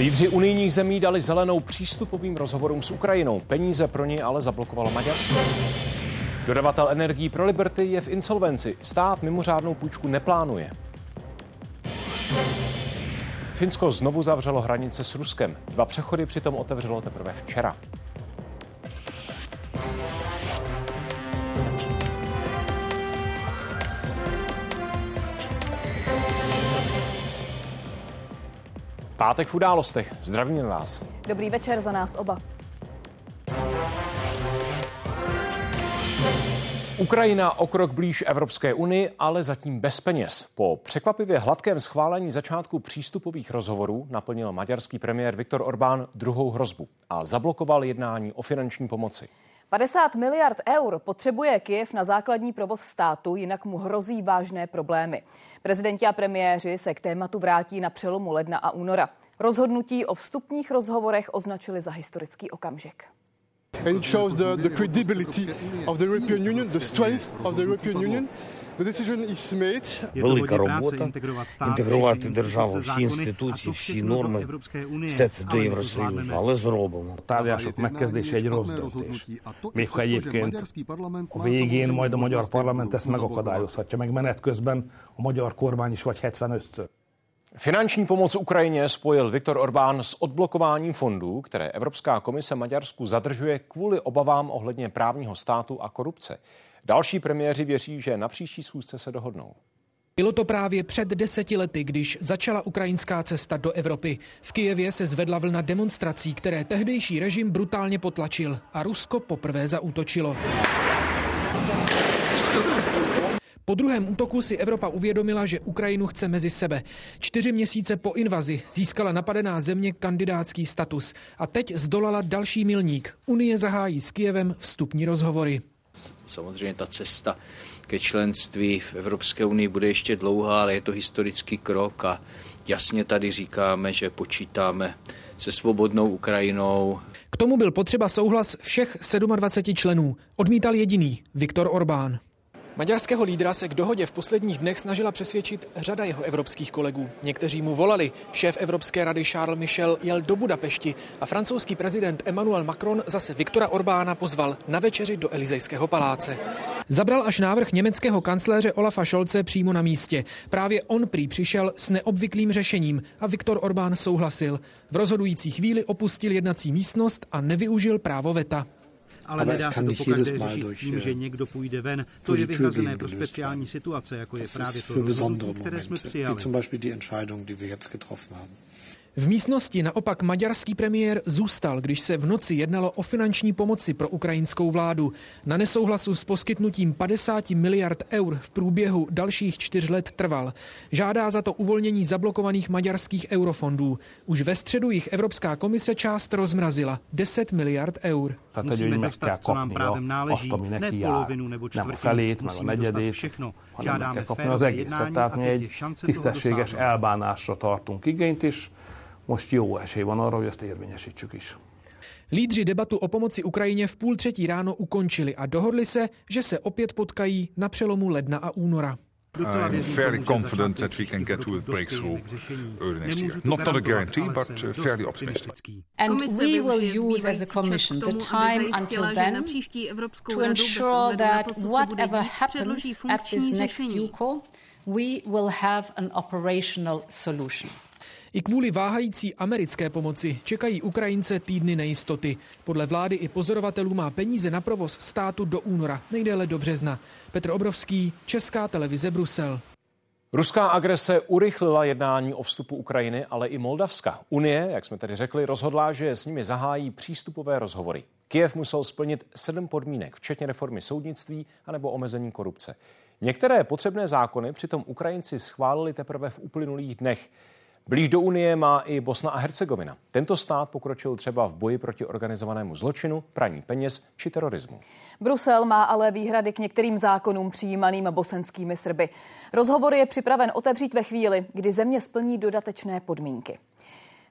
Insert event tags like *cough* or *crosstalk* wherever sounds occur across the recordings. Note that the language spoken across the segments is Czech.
Lídři unijních zemí dali zelenou přístupovým rozhovorům s Ukrajinou. Peníze pro ně ale zablokovalo Maďarsko. Dodavatel energií pro Liberty je v insolvenci. Stát mimořádnou půjčku neplánuje. Finsko znovu zavřelo hranice s Ruskem. Dva přechody přitom otevřelo teprve včera. Pátek v událostech. Zdravím vás. Dobrý večer za nás oba. Ukrajina o krok blíž Evropské unii, ale zatím bez peněz. Po překvapivě hladkém schválení začátku přístupových rozhovorů naplnil maďarský premiér Viktor Orbán druhou hrozbu a zablokoval jednání o finanční pomoci. 50 miliard eur potřebuje Kiev na základní provoz státu, jinak mu hrozí vážné problémy. Prezidenti a premiéři se k tématu vrátí na přelomu ledna a února. Rozhodnutí o vstupních rozhovorech označili za historický okamžik. and it shows the, the credibility of the European Union, the strength of the European Union. The decision is made. Велика робота інтегрувати державу, всі інституції, всі норми, все це до Євросоюзу, але зробимо. tárgyalások megkezdése egy rossz döntés. Még ha egyébként a végén majd a magyar parlament ezt megakadályozhatja, meg menet közben a magyar kormány is vagy 75-ször. Finanční pomoc Ukrajině spojil Viktor Orbán s odblokováním fondů, které Evropská komise Maďarsku zadržuje kvůli obavám ohledně právního státu a korupce. Další premiéři věří, že na příští schůzce se dohodnou. Bylo to právě před deseti lety, když začala ukrajinská cesta do Evropy. V Kijevě se zvedla vlna demonstrací, které tehdejší režim brutálně potlačil a Rusko poprvé zaútočilo. Po druhém útoku si Evropa uvědomila, že Ukrajinu chce mezi sebe. Čtyři měsíce po invazi získala napadená země kandidátský status a teď zdolala další milník. Unie zahájí s Kijevem vstupní rozhovory. Samozřejmě ta cesta ke členství v Evropské unii bude ještě dlouhá, ale je to historický krok a jasně tady říkáme, že počítáme se svobodnou Ukrajinou. K tomu byl potřeba souhlas všech 27 členů. Odmítal jediný, Viktor Orbán. Maďarského lídra se k dohodě v posledních dnech snažila přesvědčit řada jeho evropských kolegů. Někteří mu volali. Šéf Evropské rady Charles Michel jel do Budapešti a francouzský prezident Emmanuel Macron zase Viktora Orbána pozval na večeři do Elizejského paláce. Zabral až návrh německého kancléře Olafa Scholze přímo na místě. Právě on prý přišel s neobvyklým řešením a Viktor Orbán souhlasil. V rozhodující chvíli opustil jednací místnost a nevyužil právo veta ale nedá se to pokaždé řešit tím, že někdo půjde ven. To je vyhrazené pro speciální situace, jako je právě to rozhodnutí, které jsme přijali. V místnosti naopak maďarský premiér zůstal, když se v noci jednalo o finanční pomoci pro ukrajinskou vládu. Na nesouhlasu s poskytnutím 50 miliard eur v průběhu dalších čtyř let trval. Žádá za to uvolnění zablokovaných maďarských eurofondů. Už ve středu jich Evropská komise část rozmrazila 10 miliard eur. Musíme dostat, co nám právem náleží, ne polovinu nebo čtvrtinu, musíme dostat všechno. Žádáme férové jednání a teď je šance to tisztességes dosáhnout. Most jó esély van arra, hogy ezt érvényesítsük is. Lídři debatu o pomoci Ukrajině v půl třetí ráno ukončili a dohodli se, že se opět potkají na přelomu ledna a února. I'm fairly confident that we can get to a breakthrough early next year. Not, not a guarantee, but uh, fairly optimistic. And we will use as a Commission the time until then to ensure that whatever happens at this next UCO, we will have an operational solution. I kvůli váhající americké pomoci čekají Ukrajince týdny nejistoty. Podle vlády i pozorovatelů má peníze na provoz státu do února, nejdéle do března. Petr Obrovský, Česká televize Brusel. Ruská agrese urychlila jednání o vstupu Ukrajiny, ale i Moldavska. Unie, jak jsme tedy řekli, rozhodla, že s nimi zahájí přístupové rozhovory. Kiev musel splnit sedm podmínek, včetně reformy soudnictví anebo omezení korupce. Některé potřebné zákony přitom Ukrajinci schválili teprve v uplynulých dnech. Blíž do Unie má i Bosna a Hercegovina. Tento stát pokročil třeba v boji proti organizovanému zločinu, praní peněz či terorismu. Brusel má ale výhrady k některým zákonům přijímaným bosenskými Srby. Rozhovor je připraven otevřít ve chvíli, kdy země splní dodatečné podmínky.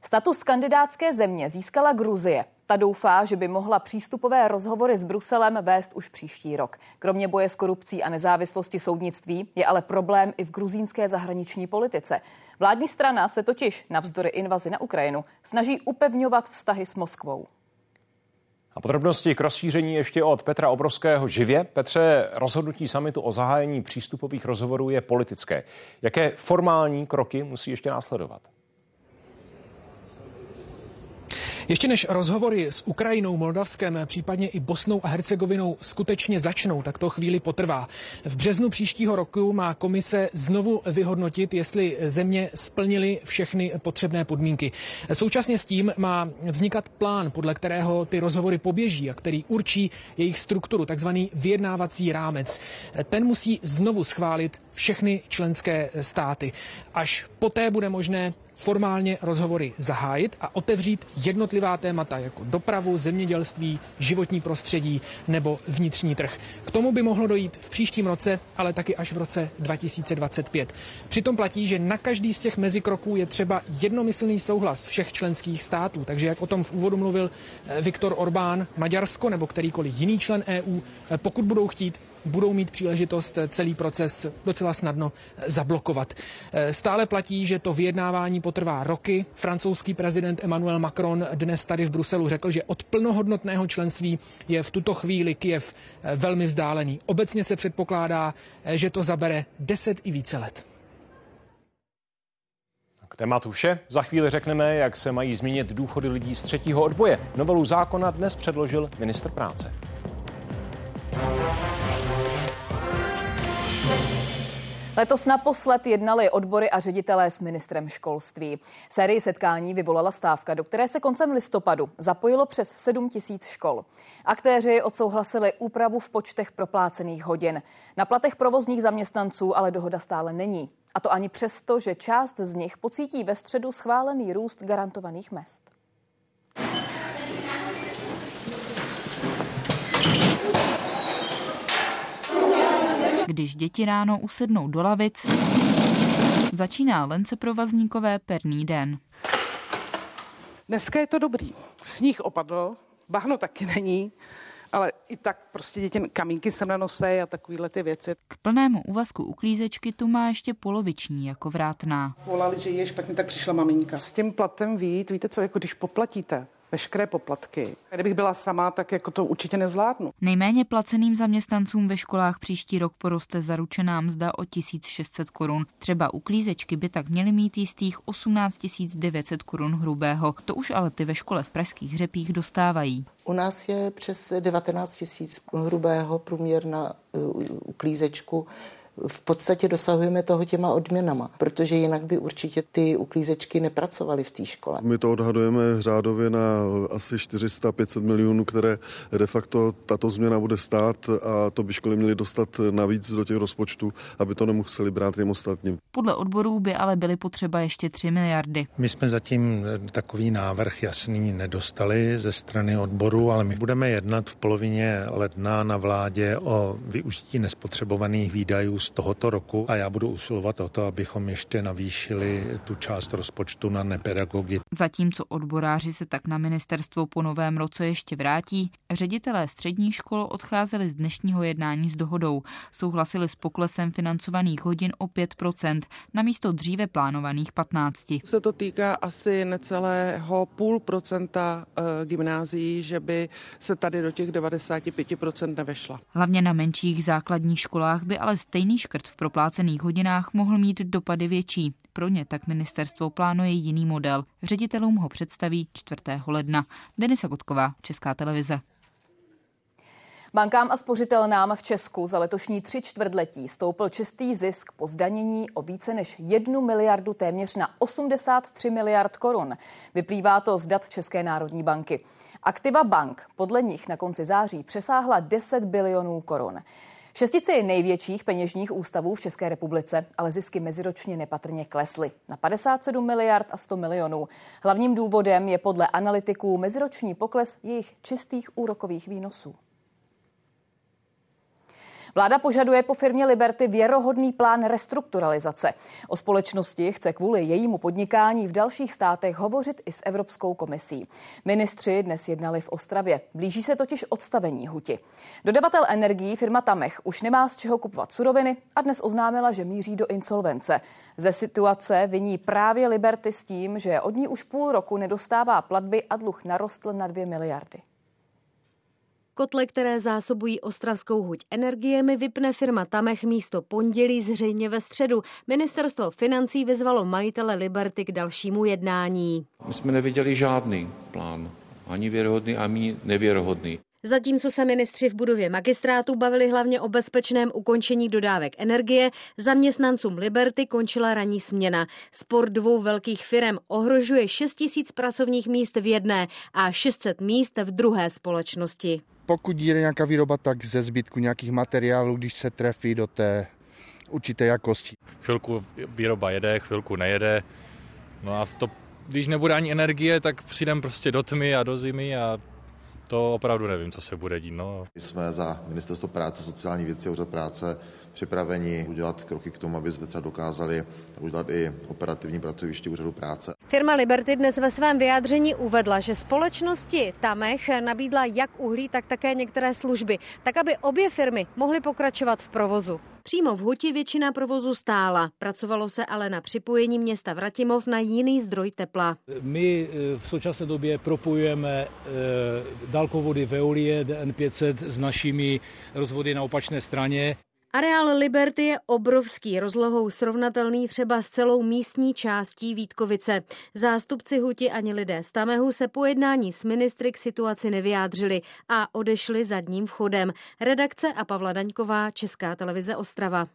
Status kandidátské země získala Gruzie. Ta doufá, že by mohla přístupové rozhovory s Bruselem vést už příští rok. Kromě boje s korupcí a nezávislosti soudnictví je ale problém i v gruzínské zahraniční politice. Vládní strana se totiž navzdory invazi na Ukrajinu snaží upevňovat vztahy s Moskvou. A podrobnosti k rozšíření ještě od Petra Obrovského živě. Petře, rozhodnutí samitu o zahájení přístupových rozhovorů je politické. Jaké formální kroky musí ještě následovat? Ještě než rozhovory s Ukrajinou, Moldavskem, případně i Bosnou a Hercegovinou skutečně začnou, tak to chvíli potrvá. V březnu příštího roku má komise znovu vyhodnotit, jestli země splnily všechny potřebné podmínky. Současně s tím má vznikat plán, podle kterého ty rozhovory poběží a který určí jejich strukturu, takzvaný vyjednávací rámec. Ten musí znovu schválit všechny členské státy. Až poté bude možné formálně rozhovory zahájit a otevřít jednotlivá témata jako dopravu, zemědělství, životní prostředí nebo vnitřní trh. K tomu by mohlo dojít v příštím roce, ale taky až v roce 2025. Přitom platí, že na každý z těch mezikroků je třeba jednomyslný souhlas všech členských států. Takže jak o tom v úvodu mluvil eh, Viktor Orbán, Maďarsko nebo kterýkoliv jiný člen EU, eh, pokud budou chtít, budou mít příležitost celý proces docela snadno zablokovat. Stále platí, že to vyjednávání potrvá roky. Francouzský prezident Emmanuel Macron dnes tady v Bruselu řekl, že od plnohodnotného členství je v tuto chvíli Kiev velmi vzdálený. Obecně se předpokládá, že to zabere 10 i více let. K tématu vše. Za chvíli řekneme, jak se mají změnit důchody lidí z třetího odboje. Novelu zákona dnes předložil ministr práce. Letos naposled jednali odbory a ředitelé s ministrem školství. Sérii setkání vyvolala stávka, do které se koncem listopadu zapojilo přes 7 tisíc škol. Aktéři odsouhlasili úpravu v počtech proplácených hodin. Na platech provozních zaměstnanců ale dohoda stále není. A to ani přesto, že část z nich pocítí ve středu schválený růst garantovaných mest. Když děti ráno usednou do lavic, začíná Lence provazníkové perný den. Dneska je to dobrý. Sníh opadl, bahno taky není, ale i tak prostě děti kamínky se nanosej a takovýhle ty věci. K plnému úvazku uklízečky tu má ještě poloviční jako vrátná. Volali, že je špatně, tak přišla maminka. S tím platem vít, víte co, jako když poplatíte, veškeré poplatky. Kdybych byla sama, tak jako to určitě nezvládnu. Nejméně placeným zaměstnancům ve školách příští rok poroste zaručená mzda o 1600 korun. Třeba uklízečky by tak měly mít jistých 18 900 korun hrubého. To už ale ty ve škole v Pražských hřepích dostávají. U nás je přes 19 000 hrubého průměr na uh, uklízečku v podstatě dosahujeme toho těma odměnama, protože jinak by určitě ty uklízečky nepracovaly v té škole. My to odhadujeme řádově na asi 400-500 milionů, které de facto tato změna bude stát a to by školy měly dostat navíc do těch rozpočtů, aby to nemuseli brát těm ostatním. Podle odborů by ale byly potřeba ještě 3 miliardy. My jsme zatím takový návrh jasný nedostali ze strany odboru, ale my budeme jednat v polovině ledna na vládě o využití nespotřebovaných výdajů z tohoto roku a já budu usilovat o to, abychom ještě navýšili tu část rozpočtu na nepedagogy. Zatímco odboráři se tak na ministerstvo po novém roce ještě vrátí, ředitelé středních škol odcházeli z dnešního jednání s dohodou. Souhlasili s poklesem financovaných hodin o 5% na místo dříve plánovaných 15. Se to týká asi necelého půl procenta eh, gymnázií, že by se tady do těch 95% nevešla. Hlavně na menších základních školách by ale stejný škrt v proplácených hodinách mohl mít dopady větší. Pro ně tak ministerstvo plánuje jiný model. Ředitelům ho představí 4. ledna. Denisa Kotková, Česká televize. Bankám a spořitelnám v Česku za letošní tři čtvrtletí stoupl čistý zisk po zdanění o více než jednu miliardu téměř na 83 miliard korun. Vyplývá to z dat České národní banky. Aktiva bank podle nich na konci září přesáhla 10 bilionů korun. Šestici největších peněžních ústavů v České republice, ale zisky meziročně nepatrně klesly na 57 miliard a 100 milionů. Hlavním důvodem je podle analytiků meziroční pokles jejich čistých úrokových výnosů. Vláda požaduje po firmě Liberty věrohodný plán restrukturalizace. O společnosti chce kvůli jejímu podnikání v dalších státech hovořit i s Evropskou komisí. Ministři dnes jednali v Ostravě. Blíží se totiž odstavení huti. Dodavatel energií firma Tamech už nemá z čeho kupovat suroviny a dnes oznámila, že míří do insolvence. Ze situace viní právě Liberty s tím, že od ní už půl roku nedostává platby a dluh narostl na 2 miliardy. Kotle, které zásobují ostravskou huť energiemi, vypne firma Tamech místo pondělí zřejmě ve středu. Ministerstvo financí vyzvalo majitele Liberty k dalšímu jednání. My jsme neviděli žádný plán, ani věrohodný, ani nevěrohodný. Zatímco se ministři v budově magistrátu bavili hlavně o bezpečném ukončení dodávek energie, zaměstnancům Liberty končila ranní směna. Spor dvou velkých firm ohrožuje 6 tisíc pracovních míst v jedné a 600 míst v druhé společnosti. Pokud jde nějaká výroba, tak ze zbytku nějakých materiálů, když se trefí do té určité jakosti. Chvilku výroba jede, chvilku nejede. No a to, když nebude ani energie, tak přijdem prostě do tmy a do zimy a to opravdu nevím, co se bude dít. No. Jsme za Ministerstvo práce, sociální věci a úřad práce připraveni udělat kroky k tomu, aby jsme třeba dokázali udělat i operativní pracoviště úřadu práce. Firma Liberty dnes ve svém vyjádření uvedla, že společnosti Tamech nabídla jak uhlí, tak také některé služby, tak aby obě firmy mohly pokračovat v provozu. Přímo v Huti většina provozu stála. Pracovalo se ale na připojení města Vratimov na jiný zdroj tepla. My eh, v současné době propojujeme eh, dálkovody Veolie DN500 s našimi rozvody na opačné straně. Areál Liberty je obrovský, rozlohou srovnatelný třeba s celou místní částí Vítkovice. Zástupci Huti ani lidé z Tamehu se po jednání s ministry k situaci nevyjádřili a odešli zadním vchodem. Redakce a Pavla Daňková, Česká televize Ostrava.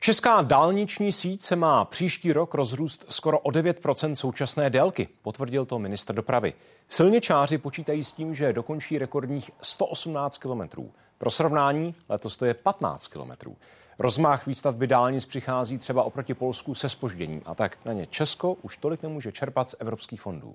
Česká dálniční síť se má příští rok rozrůst skoro o 9% současné délky, potvrdil to ministr dopravy. Silničáři počítají s tím, že dokončí rekordních 118 kilometrů. Pro srovnání letos to je 15 kilometrů. Rozmach výstavby dálnic přichází třeba oproti Polsku se spožděním a tak na ně Česko už tolik nemůže čerpat z evropských fondů.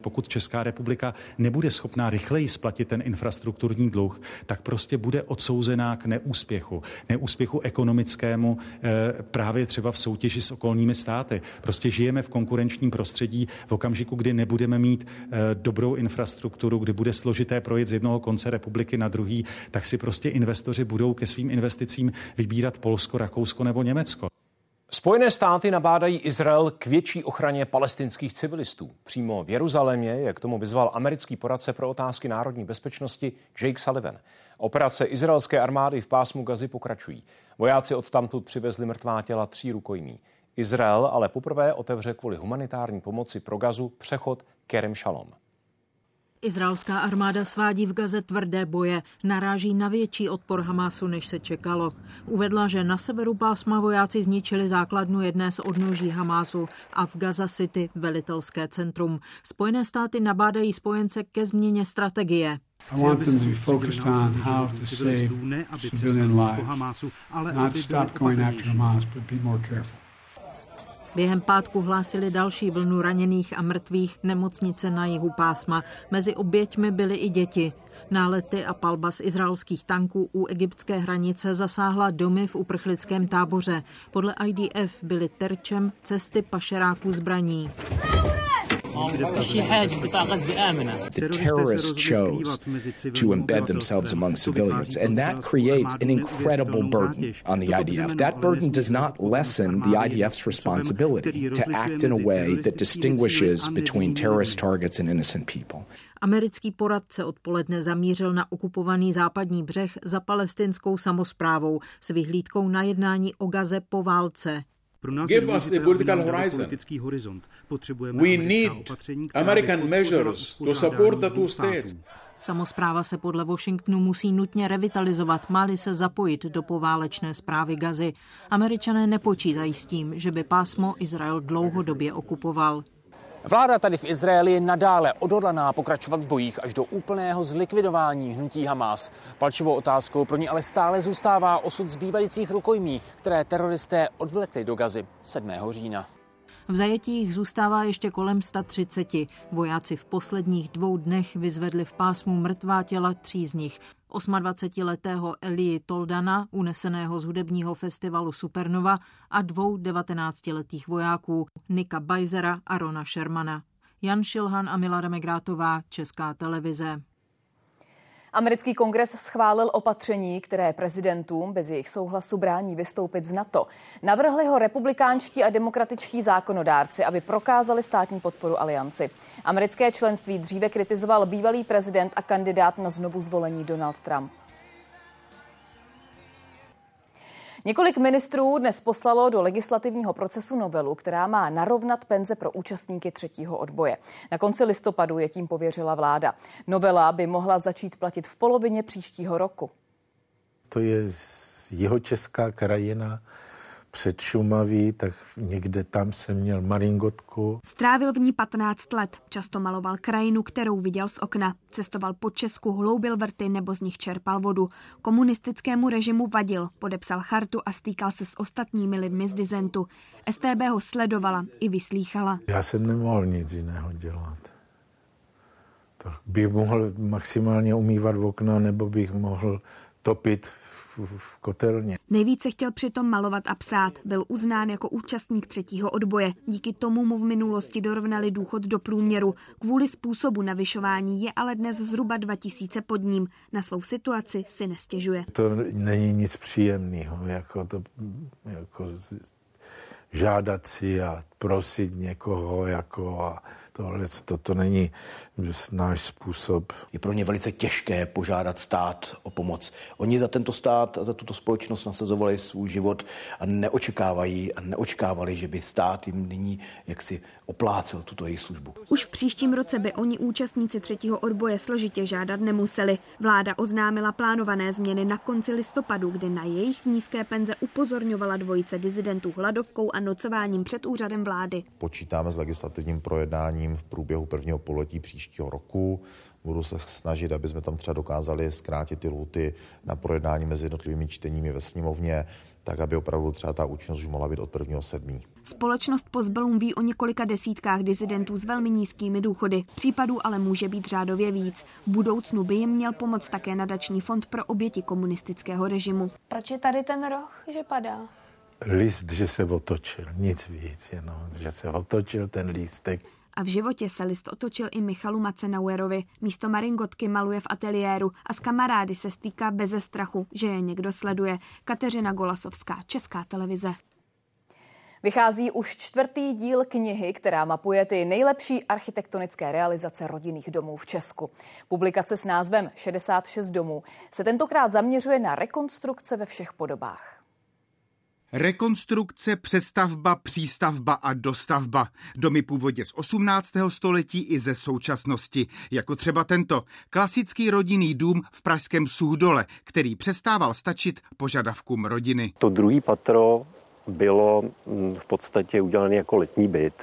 Pokud Česká republika nebude schopná rychleji splatit ten infrastrukturní dluh, tak prostě bude odsouzená k neúspěchu. Neúspěchu ekonomickému eh, právě třeba v soutěži s okolními státy. Prostě žijeme v konkurenčním prostředí v okamžiku, kdy nebudeme mít eh, dobrou infrastrukturu, kdy bude složité projet z jednoho konce republiky na druhý, tak si prostě investoři budou ke svým investicím vybírat Polsko, Rakousko nebo Německo. Spojené státy nabádají Izrael k větší ochraně palestinských civilistů. Přímo v Jeruzalémě je k tomu vyzval americký poradce pro otázky národní bezpečnosti Jake Sullivan. Operace izraelské armády v pásmu Gazy pokračují. Vojáci odtamtud přivezli mrtvá těla tří rukojmí. Izrael ale poprvé otevře kvůli humanitární pomoci pro Gazu přechod Kerem Shalom. Izraelská armáda svádí v Gaze tvrdé boje, naráží na větší odpor Hamásu, než se čekalo. Uvedla, že na severu pásma vojáci zničili základnu jedné z odnoží Hamásu a v Gaza City velitelské centrum. Spojené státy nabádají spojence ke změně strategie. I want them to be focused on how to save civilian lives, not stop going after Hamas, but be more careful. Během pátku hlásili další vlnu raněných a mrtvých nemocnice na jihu pásma. Mezi oběťmi byly i děti. Nálety a palba z izraelských tanků u egyptské hranice zasáhla domy v uprchlickém táboře. Podle IDF byly terčem cesty pašeráků zbraní. The terrorists chose to embed themselves among civilians, and that creates an incredible burden on the IDF. That burden does not lessen the IDF's responsibility to act in a way that distinguishes between terrorist targets and innocent people. Americký poradce odpoledne zamířil na okupovaný západní břeh za palestinskou samozprávou s vyhlídkou na jednání o Gaze po válce. Give us a political horizon. We need American measures to support the two states. Samozpráva se podle Washingtonu musí nutně revitalizovat, má se zapojit do poválečné zprávy Gazy. Američané nepočítají s tím, že by pásmo Izrael dlouhodobě okupoval. Vláda tady v Izraeli je nadále odhodlaná pokračovat v bojích až do úplného zlikvidování hnutí Hamas. Palčivou otázkou pro ní ale stále zůstává osud zbývajících rukojmí, které teroristé odvlekli do Gazy 7. října. V zajetích zůstává ještě kolem 130. Vojáci v posledních dvou dnech vyzvedli v pásmu mrtvá těla tří z nich. 28-letého Elii Toldana, uneseného z hudebního festivalu Supernova a dvou 19-letých vojáků Nika Bajzera a Rona Shermana. Jan Šilhan a Milada Megrátová, Česká televize. Americký kongres schválil opatření, které prezidentům bez jejich souhlasu brání vystoupit z NATO. Navrhli ho republikánští a demokratičtí zákonodárci, aby prokázali státní podporu alianci. Americké členství dříve kritizoval bývalý prezident a kandidát na znovu zvolení Donald Trump. Několik ministrů dnes poslalo do legislativního procesu novelu, která má narovnat penze pro účastníky třetího odboje. Na konci listopadu je tím pověřila vláda. Novela by mohla začít platit v polovině příštího roku. To je jeho česká krajina, před Šumaví, tak někde tam jsem měl maringotku. Strávil v ní 15 let, často maloval krajinu, kterou viděl z okna. Cestoval po Česku, hloubil vrty nebo z nich čerpal vodu. Komunistickému režimu vadil, podepsal chartu a stýkal se s ostatními lidmi z dizentu. STB ho sledovala i vyslýchala. Já jsem nemohl nic jiného dělat. Tak bych mohl maximálně umývat v okna, nebo bych mohl topit v kotelně. Nejvíce chtěl přitom malovat a psát. Byl uznán jako účastník třetího odboje. Díky tomu mu v minulosti dorovnali důchod do průměru. Kvůli způsobu navyšování je ale dnes zhruba 2000 pod ním. Na svou situaci si nestěžuje. To není nic příjemného, jako to, jako žádat si a prosit někoho jako a Tohle to, to není náš způsob. Je pro ně velice těžké požádat stát o pomoc. Oni za tento stát a za tuto společnost nasazovali svůj život a neočekávají a neočekávali, že by stát jim nyní jaksi oplácel tuto jejich službu. Už v příštím roce by oni účastníci třetího odboje složitě žádat nemuseli. Vláda oznámila plánované změny na konci listopadu, kdy na jejich nízké penze upozorňovala dvojice dizidentů hladovkou a nocováním před úřadem vlády. Počítáme s legislativním projednáním v průběhu prvního pololetí příštího roku. Budu se snažit, aby jsme tam třeba dokázali zkrátit ty lhuty na projednání mezi jednotlivými čteními ve sněmovně tak aby opravdu třeba ta účinnost už mohla být od 1.7. Společnost Postbellum ví o několika desítkách disidentů s velmi nízkými důchody. Případů ale může být řádově víc. V budoucnu by jim měl pomoct také nadační fond pro oběti komunistického režimu. Proč je tady ten roh, že padá? List, že se otočil, nic víc, jenom, že se otočil ten lístek. A v životě se list otočil i Michalu Macenauerovi. Místo maringotky maluje v ateliéru a s kamarády se stýká beze strachu, že je někdo sleduje. Kateřina Golasovská, Česká televize. Vychází už čtvrtý díl knihy, která mapuje ty nejlepší architektonické realizace rodinných domů v Česku. Publikace s názvem 66 domů se tentokrát zaměřuje na rekonstrukce ve všech podobách. Rekonstrukce, přestavba, přístavba a dostavba. Domy původně z 18. století i ze současnosti, jako třeba tento klasický rodinný dům v pražském Suhdole, který přestával stačit požadavkům rodiny. To druhý patro bylo mm, v podstatě udělané jako letní byt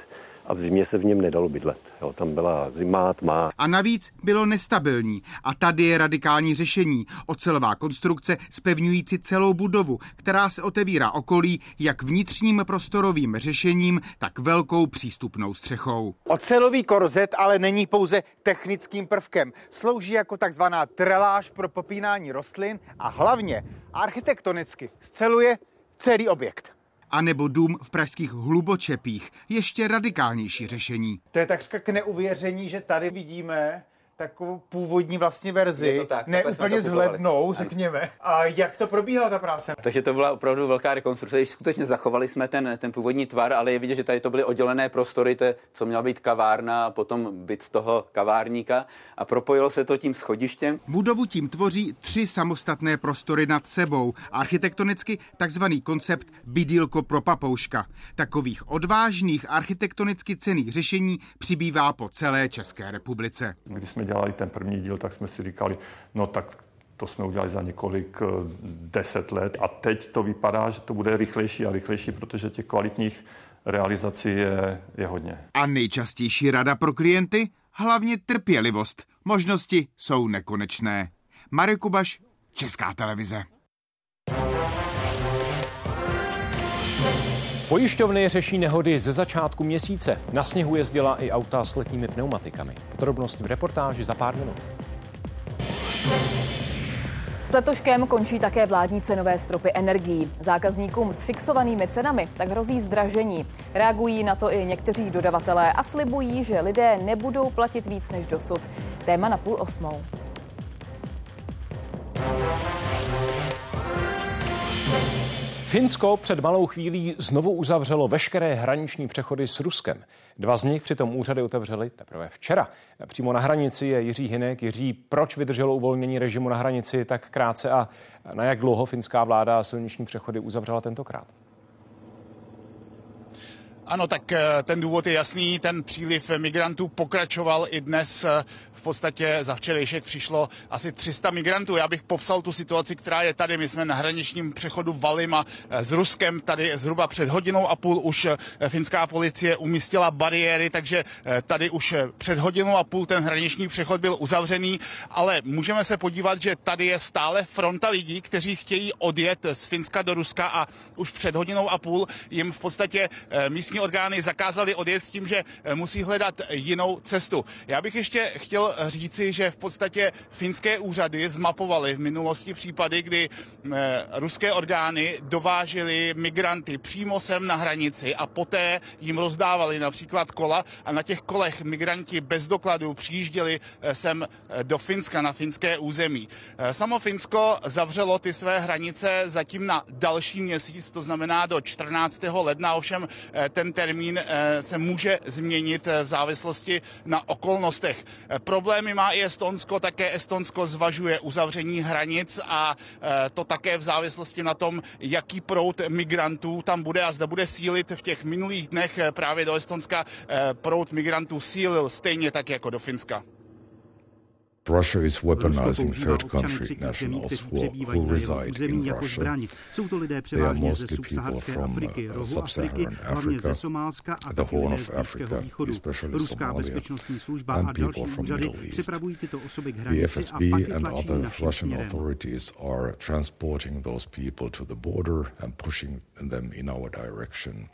a v zimě se v něm nedalo bydlet. Jo, tam byla zima, tma. A navíc bylo nestabilní. A tady je radikální řešení. Ocelová konstrukce spevňující celou budovu, která se otevírá okolí jak vnitřním prostorovým řešením, tak velkou přístupnou střechou. Ocelový korzet ale není pouze technickým prvkem. Slouží jako takzvaná treláž pro popínání rostlin a hlavně architektonicky sceluje celý objekt anebo dům v pražských hlubočepích. Ještě radikálnější řešení. To je takřka k neuvěření, že tady vidíme takovou původní vlastně verzi, tak, ne úplně zhlednou, řekněme. A jak to probíhala ta práce? Takže to byla opravdu velká rekonstrukce, když skutečně zachovali jsme ten, ten původní tvar, ale je vidět, že tady to byly oddělené prostory, to, co měla být kavárna a potom byt toho kavárníka a propojilo se to tím schodištěm. Budovu tím tvoří tři samostatné prostory nad sebou. Architektonicky takzvaný koncept bydílko pro papouška. Takových odvážných architektonicky cených řešení přibývá po celé České republice. Když jsme dělali ten první díl, tak jsme si říkali, no tak to jsme udělali za několik eh, deset let a teď to vypadá, že to bude rychlejší a rychlejší, protože těch kvalitních realizací je, je hodně. A nejčastější rada pro klienty? Hlavně trpělivost. Možnosti jsou nekonečné. Marek Kubaš, Česká televize. Pojišťovny řeší nehody ze začátku měsíce. Na sněhu jezdila i auta s letními pneumatikami. Podrobnosti v reportáži za pár minut. S letoškem končí také vládní cenové stropy energií. Zákazníkům s fixovanými cenami tak hrozí zdražení. Reagují na to i někteří dodavatelé a slibují, že lidé nebudou platit víc než dosud. Téma na půl osmou. Finsko před malou chvílí znovu uzavřelo veškeré hraniční přechody s Ruskem. Dva z nich přitom úřady otevřely teprve včera. Přímo na hranici je Jiří Hinek. Jiří, proč vydrželo uvolnění režimu na hranici tak krátce a na jak dlouho finská vláda silniční přechody uzavřela tentokrát? Ano, tak eh, ten důvod je jasný. Ten příliv migrantů pokračoval i dnes eh, v podstatě za včerejšek přišlo asi 300 migrantů. Já bych popsal tu situaci, která je tady. My jsme na hraničním přechodu Valima eh, s Ruskem. Tady zhruba před hodinou a půl už finská policie umístila bariéry, takže tady už před hodinou a půl ten hraniční přechod byl uzavřený, ale můžeme se podívat, že tady je stále fronta lidí, kteří chtějí odjet z Finska do Ruska a už před hodinou a půl jim v podstatě místní orgány zakázali odjet s tím, že eh, musí hledat jinou cestu. Já bych ještě chtěl říci, že v podstatě finské úřady zmapovaly v minulosti případy, kdy eh, ruské orgány dovážely migranty přímo sem na hranici a poté jim rozdávali například kola a na těch kolech migranti bez dokladů přijížděli eh, sem do Finska, na finské území. Samo Finsko zavřelo ty své hranice zatím na další měsíc, to znamená do 14. ledna, ovšem ten termín eh, se může změnit eh, v závislosti na okolnostech. Eh, problémy má i Estonsko, také Estonsko zvažuje uzavření hranic a to také v závislosti na tom, jaký proud migrantů tam bude a zda bude sílit v těch minulých dnech právě do Estonska proud migrantů sílil stejně tak jako do Finska. Russia is weaponizing third country nationals who, who reside in Russia. They are mostly people from uh, sub-Saharan Africa, the Horn of Africa, especially Somalia, and people from Middle East. The FSB and other Russian authorities are transporting those people to the border and pushing them in our direction.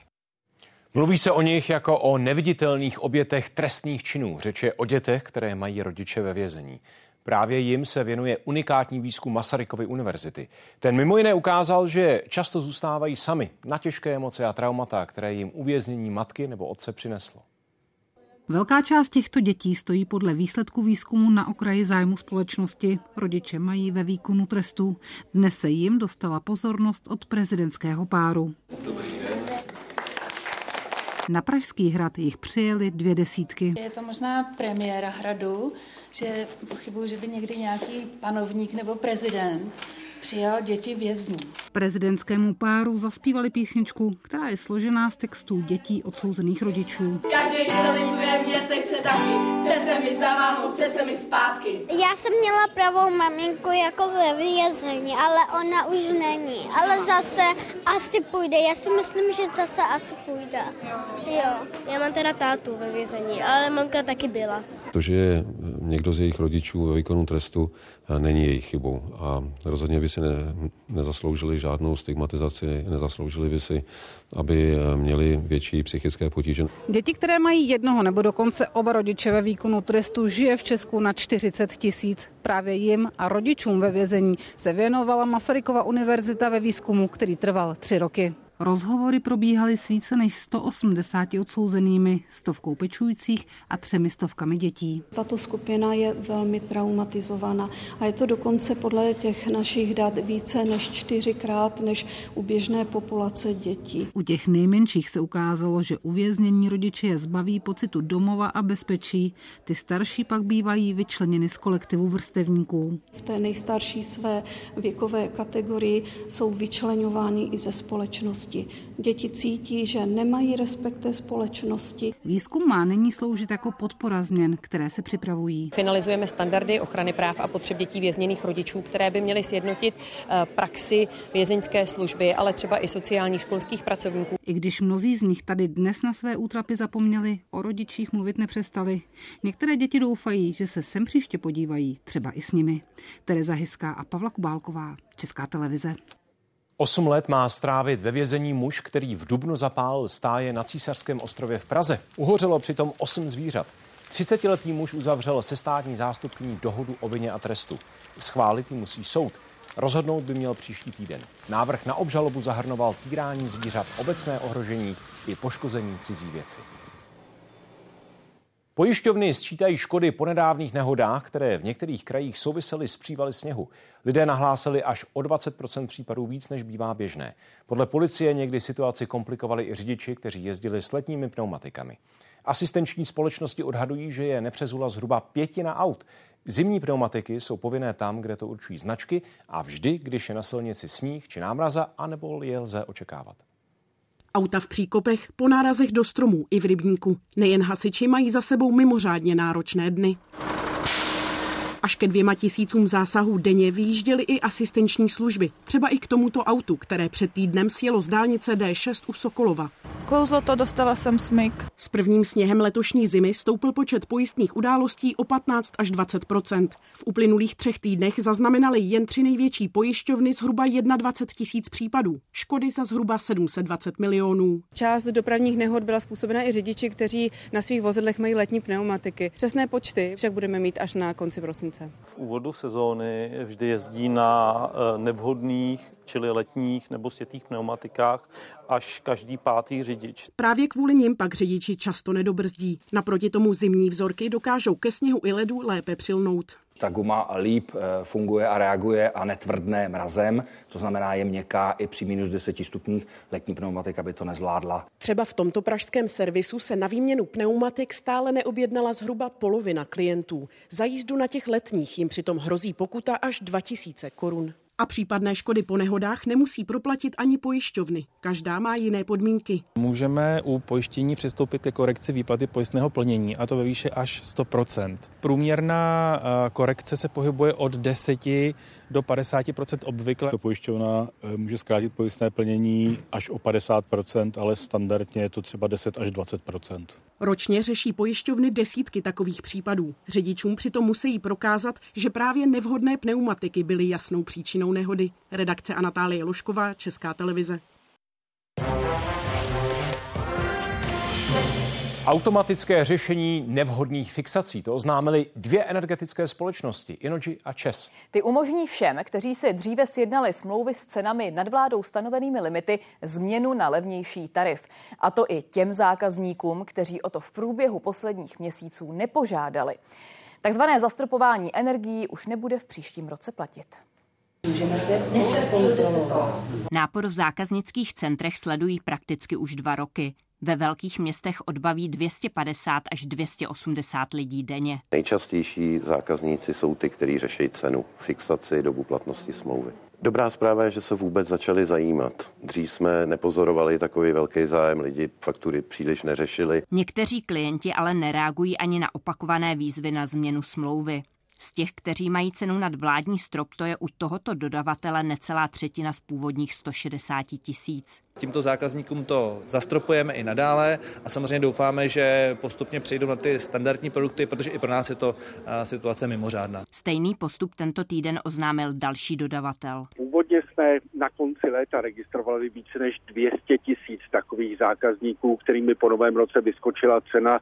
Mluví se o nich jako o neviditelných obětech trestných činů. Řeč je o dětech, které mají rodiče ve vězení. Právě jim se věnuje unikátní výzkum Masarykovy univerzity. Ten mimo jiné ukázal, že často zůstávají sami na těžké emoce a traumata, které jim uvěznění matky nebo otce přineslo. Velká část těchto dětí stojí podle výsledku výzkumu na okraji zájmu společnosti. Rodiče mají ve výkonu trestu. Dnes se jim dostala pozornost od prezidentského páru. Dobrý den. Na Pražský hrad jich přijeli dvě desítky. Je to možná premiéra hradu, že pochybuji, že by někdy nějaký panovník nebo prezident přijal děti vězňů. Prezidentskému páru zaspívali písničku, která je složená z textů dětí odsouzených rodičů. Každý se lituje, mě se chce taky, chce se mi za mámou, chce se mi zpátky. Já jsem měla pravou maminku jako ve vězení, ale ona už není. Ale zase asi půjde, já si myslím, že zase asi půjde. Jo, já mám teda tátu ve vězení, ale mamka taky byla. To, že je někdo z jejich rodičů ve výkonu trestu, není jejich chybou. A rozhodně by si ne, nezasloužili žádnou stigmatizaci, nezasloužili by si, aby měli větší psychické potíže. Děti, které mají jednoho nebo dokonce oba rodiče ve výkonu trestu, žije v Česku na 40 tisíc. Právě jim a rodičům ve vězení se věnovala Masarykova univerzita ve výzkumu, který trval tři roky. Rozhovory probíhaly s více než 180 odsouzenými, stovkou pečujících a třemi stovkami dětí. Tato skupina je velmi traumatizovaná a je to dokonce podle těch našich dat více než čtyřikrát než u běžné populace dětí. U těch nejmenších se ukázalo, že uvěznění rodiče je zbaví pocitu domova a bezpečí. Ty starší pak bývají vyčleněny z kolektivu vrstevníků. V té nejstarší své věkové kategorii jsou vyčlenováni i ze společnosti společnosti. Děti cítí, že nemají respekt té společnosti. Výzkum má nyní sloužit jako podpora změn, které se připravují. Finalizujeme standardy ochrany práv a potřeb dětí vězněných rodičů, které by měly sjednotit eh, praxi vězeňské služby, ale třeba i sociálních školských pracovníků. I když mnozí z nich tady dnes na své útrapy zapomněli, o rodičích mluvit nepřestali. Některé děti doufají, že se sem příště podívají, třeba i s nimi. Tereza Hyská a Pavla Kubálková, Česká televize. Osm let má strávit ve vězení muž, který v Dubnu zapálil stáje na Císařském ostrově v Praze. Uhořelo přitom osm zvířat. 30-letý muž uzavřel se státní zástupkyní dohodu o vině a trestu. Schválit ji musí soud. Rozhodnout by měl příští týden. Návrh na obžalobu zahrnoval týrání zvířat, obecné ohrožení i poškození cizí věci. Pojišťovny sčítají škody po nedávných nehodách, které v některých krajích souvisely s přívaly sněhu. Lidé nahlásili až o 20% případů víc, než bývá běžné. Podle policie někdy situaci komplikovali i řidiči, kteří jezdili s letními pneumatikami. Asistenční společnosti odhadují, že je nepřezula zhruba pětina aut. Zimní pneumatiky jsou povinné tam, kde to určují značky a vždy, když je na silnici sníh či námraza, anebo je lze očekávat. Auta v příkopech, po nárazech do stromů i v rybníku. Nejen hasiči mají za sebou mimořádně náročné dny. Až ke dvěma tisícům zásahů denně vyjížděly i asistenční služby. Třeba i k tomuto autu, které před týdnem sjelo z dálnice D6 u Sokolova. Kouzlo to, dostala jsem smyk. S prvním sněhem letošní zimy stoupl počet pojistných událostí o 15 až 20% V uplynulých třech týdnech zaznamenali jen tři největší pojišťovny zhruba 21 tisíc případů. Škody za zhruba 720 milionů. Část dopravních nehod byla způsobena i řidiči, kteří na svých vozidlech mají letní pneumatiky. Přesné počty však budeme mít až na konci prosince. V úvodu sezóny vždy jezdí na eh, nevhodných čili letních nebo světých pneumatikách, až každý pátý řidič. Právě kvůli nim pak řidiči často nedobrzdí. Naproti tomu zimní vzorky dokážou ke sněhu i ledu lépe přilnout. Ta guma líp eh, funguje a reaguje a netvrdne mrazem, to znamená je měkká i při minus 10 stupních. Letní pneumatika by to nezvládla. Třeba v tomto pražském servisu se na výměnu pneumatik stále neobjednala zhruba polovina klientů. Za jízdu na těch letních jim přitom hrozí pokuta až 2000 korun. A případné škody po nehodách nemusí proplatit ani pojišťovny. Každá má jiné podmínky. Můžeme u pojištění přistoupit ke korekci výplaty pojistného plnění, a to ve výši až 100% Průměrná eh, korekce se pohybuje od 10 do 50% obvykle. To pojišťovna eh, může zkrátit pojistné plnění až o 50% ale standardně je to třeba 10 až 20% Ročně řeší pojišťovny desítky takových případů. Řidičům přitom musí prokázat, že právě nevhodné pneumatiky byly jasnou příčinou nehody. Redakce Anatálie Lošková, Česká televize. Automatické řešení nevhodných fixací. To oznámili dvě energetické společnosti, Inoji a ČES. Ty umožní všem, kteří si dříve sjednali smlouvy s cenami nad vládou stanovenými limity, změnu na levnější tarif. A to i těm zákazníkům, kteří o to v průběhu posledních měsíců nepožádali. Takzvané zastropování energií už nebude v příštím roce platit. Můžeme Nápor v zákaznických centrech sledují prakticky už dva roky. Ve velkých městech odbaví 250 až 280 lidí denně. Nejčastější zákazníci jsou ty, kteří řeší cenu, fixaci, dobu platnosti smlouvy. Dobrá zpráva je, že se vůbec začali zajímat. Dřív jsme nepozorovali takový velký zájem, lidi faktury příliš neřešili. Někteří klienti ale nereagují ani na opakované výzvy na změnu smlouvy. Z těch, kteří mají cenu nad vládní strop, to je u tohoto dodavatele necelá třetina z původních 160 tisíc. Tímto zákazníkům to zastropujeme i nadále a samozřejmě doufáme, že postupně přejdou na ty standardní produkty, protože i pro nás je to situace mimořádná. Stejný postup tento týden oznámil další dodavatel. Původně jsme na konci léta registrovali více než 200 tisíc takových zákazníků, kterými po novém roce vyskočila cena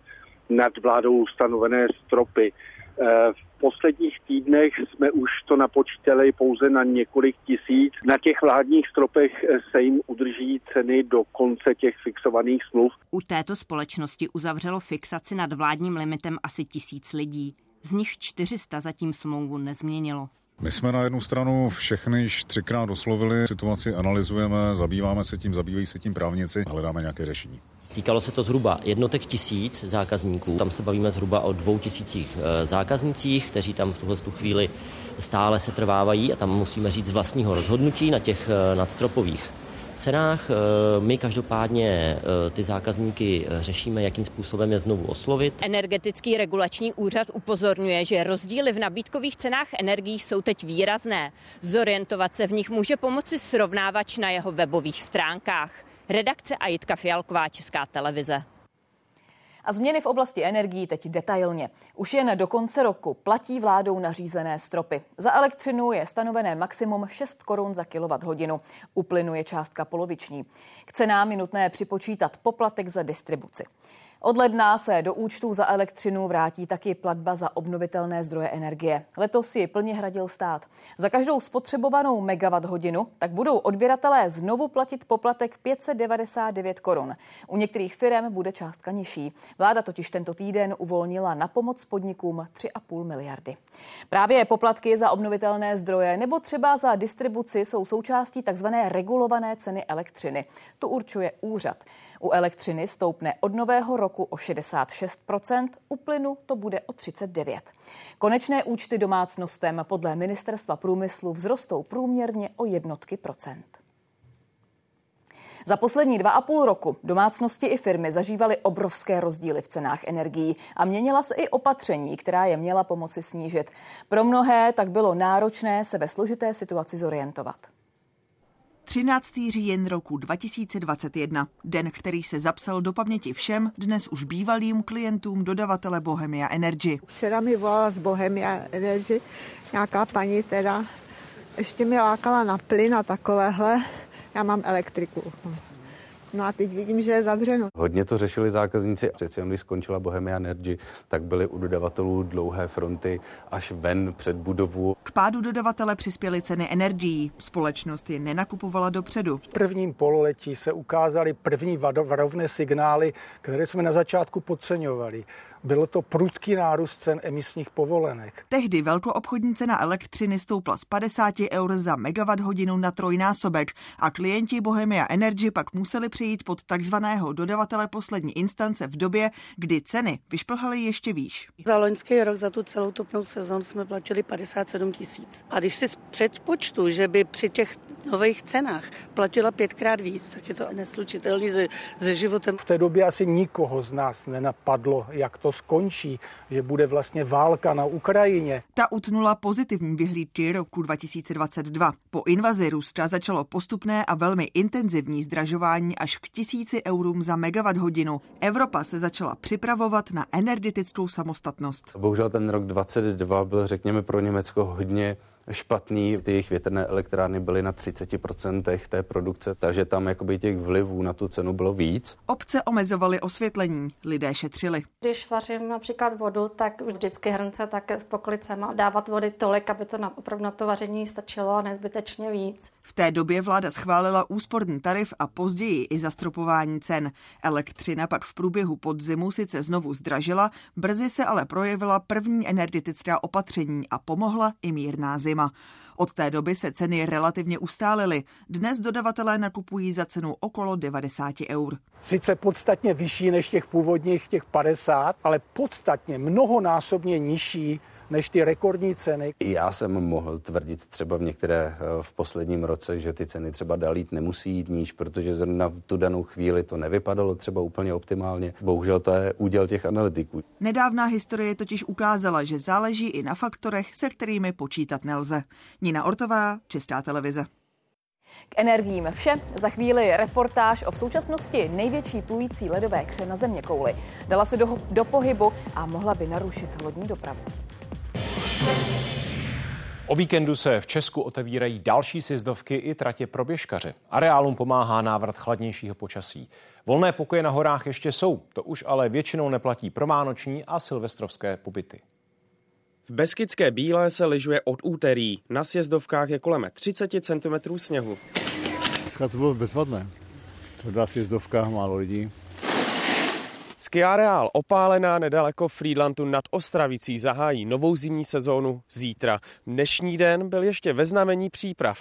nad vládou stanovené stropy. Eh, v posledních týdnech jsme už to napočítali pouze na několik tisíc. Na těch vládních stropech se jim udrží ceny do konce těch fixovaných smluv. U této společnosti uzavřelo fixaci nad vládním limitem asi tisíc lidí. Z nich 400 zatím smlouvu nezměnilo. My jsme na jednu stranu všechny již třikrát oslovili, situaci analyzujeme, zabýváme se tím, zabývají se tím právníci, hledáme nějaké řešení. Týkalo se to zhruba jednotek tisíc zákazníků. Tam se bavíme zhruba o dvou tisících eh, zákaznicích, kteří tam v tuhle chvíli stále se trvávají a tam musíme říct z vlastního rozhodnutí na těch eh, nadstropových cenách. Eh, my každopádně ty zákazníky řešíme, jakým způsobem je znovu oslovit. Energetický regulační úřad upozorňuje, že rozdíly v nabídkových cenách energií jsou teď výrazné. Zorientovat se v nich může pomoci srovnávač na jeho webových stránkách. Redakce Ajitka Fialková, Česká televize. A změny v oblasti energií teď detailně. Už jen do konce roku platí vládou nařízené stropy. Za elektřinu je stanovené maximum 6 korun za kWh. U plynu je částka poloviční. K cenám je nutné připočítat poplatek za distribuci. Od ledna se do účtů za elektřinu vrátí taky platba za obnovitelné zdroje energie. Letos ji plně hradil stát. Za každou spotřebovanou megawatt hodinu tak budou odběratelé znovu platit poplatek 599 korun. U některých firm bude částka nižší. Vláda totiž tento týden uvolnila na pomoc podnikům 3,5 miliardy. Právě poplatky za obnovitelné zdroje nebo třeba za distribuci jsou součástí tzv. regulované ceny elektřiny. Tu určuje úřad. U elektřiny stoupne od nového roku o 66 u plynu to bude o 39 Konečné účty domácnostem podle Ministerstva průmyslu vzrostou průměrně o jednotky procent. Za poslední dva a půl roku domácnosti i firmy zažívaly obrovské rozdíly v cenách energií a měnila se i opatření, která je měla pomoci snížit. Pro mnohé tak bylo náročné se ve složité situaci zorientovat. 13. říjen roku 2021, den, který se zapsal do paměti všem, dnes už bývalým klientům dodavatele Bohemia Energy. Včera mi volala z Bohemia Energy nějaká paní teda, ještě mi lákala na plyn a takovéhle, já mám elektriku. No a teď vidím, že je zavřeno. Hodně to řešili zákazníci. Přeci jen, když skončila Bohemia Energy, tak byly u dodavatelů dlouhé fronty až ven před budovu. K pádu dodavatele přispěly ceny energií. Společnost je nenakupovala dopředu. V prvním pololetí se ukázaly první varovné signály, které jsme na začátku podceňovali. Bylo to prudký nárůst cen emisních povolenek. Tehdy velkoobchodní cena elektřiny stoupla z 50 eur za megawatt hodinu na trojnásobek a klienti Bohemia Energy pak museli přejít pod takzvaného dodavatele poslední instance v době, kdy ceny vyšplhaly ještě výš. Za loňský rok za tu celou topnou sezónu jsme platili 57 tisíc. A když si předpočtu, že by při těch nových cenách platila pětkrát víc, tak je to neslučitelný se, se životem. V té době asi nikoho z nás nenapadlo, jak to skončí, že bude vlastně válka na Ukrajině. Ta utnula pozitivní vyhlídky roku 2022. Po invazi Ruska začalo postupné a velmi intenzivní zdražování až k tisíci eurům za megawatt hodinu. Evropa se začala připravovat na energetickou samostatnost. Bohužel ten rok 2022 byl, řekněme, pro Německo hodně špatný. Ty jejich větrné elektrárny byly na 30% té produkce, takže tam jakoby těch vlivů na tu cenu bylo víc. Obce omezovaly osvětlení, lidé šetřili. Když vařím například vodu, tak vždycky hrnce také s poklicema dávat vody tolik, aby to na, opravdu na to vaření stačilo a nezbytečně víc. V té době vláda schválila úsporný tarif a později i zastropování cen. Elektřina pak v průběhu podzimu sice znovu zdražila, brzy se ale projevila první energetická opatření a pomohla i mírná zima zima. Od té doby se ceny relativně ustálily. Dnes dodavatelé nakupují za cenu okolo 90 eur. Sice podstatně vyšší než těch původních těch 50, ale podstatně mnohonásobně nižší než ty rekordní ceny. Já jsem mohl tvrdit třeba v některé eh, v posledním roce, že ty ceny třeba dál jít nemusí jít níž, protože zrovna v tu danou chvíli to nevypadalo třeba úplně optimálně. Bohužel to je úděl těch analytiků. Nedávná historie totiž ukázala, že záleží i na faktorech, se kterými počítat nelze. Nina Ortová, Česká televize. K energiím vše. Za chvíli reportáž o v současnosti největší plující ledové kře na země kouli. Dala se do, do pohybu a mohla by narušit lodní dopravu. O víkendu se v Česku otevírají další sjezdovky i tratě pro běžkaře. Areálům pomáhá návrat chladnějšího počasí. Volné pokoje na horách ještě jsou, to už ale většinou neplatí pro vánoční a silvestrovské pobyty. V Beskidské Bílé se lyžuje od úterý. Na sjezdovkách je kolem 30 cm sněhu. Dneska to bylo bezvadné. To sjezdovka, málo lidí. Skiareál Opálená nedaleko Friedlandu nad Ostravicí zahájí novou zimní sezónu zítra. Dnešní den byl ještě ve znamení příprav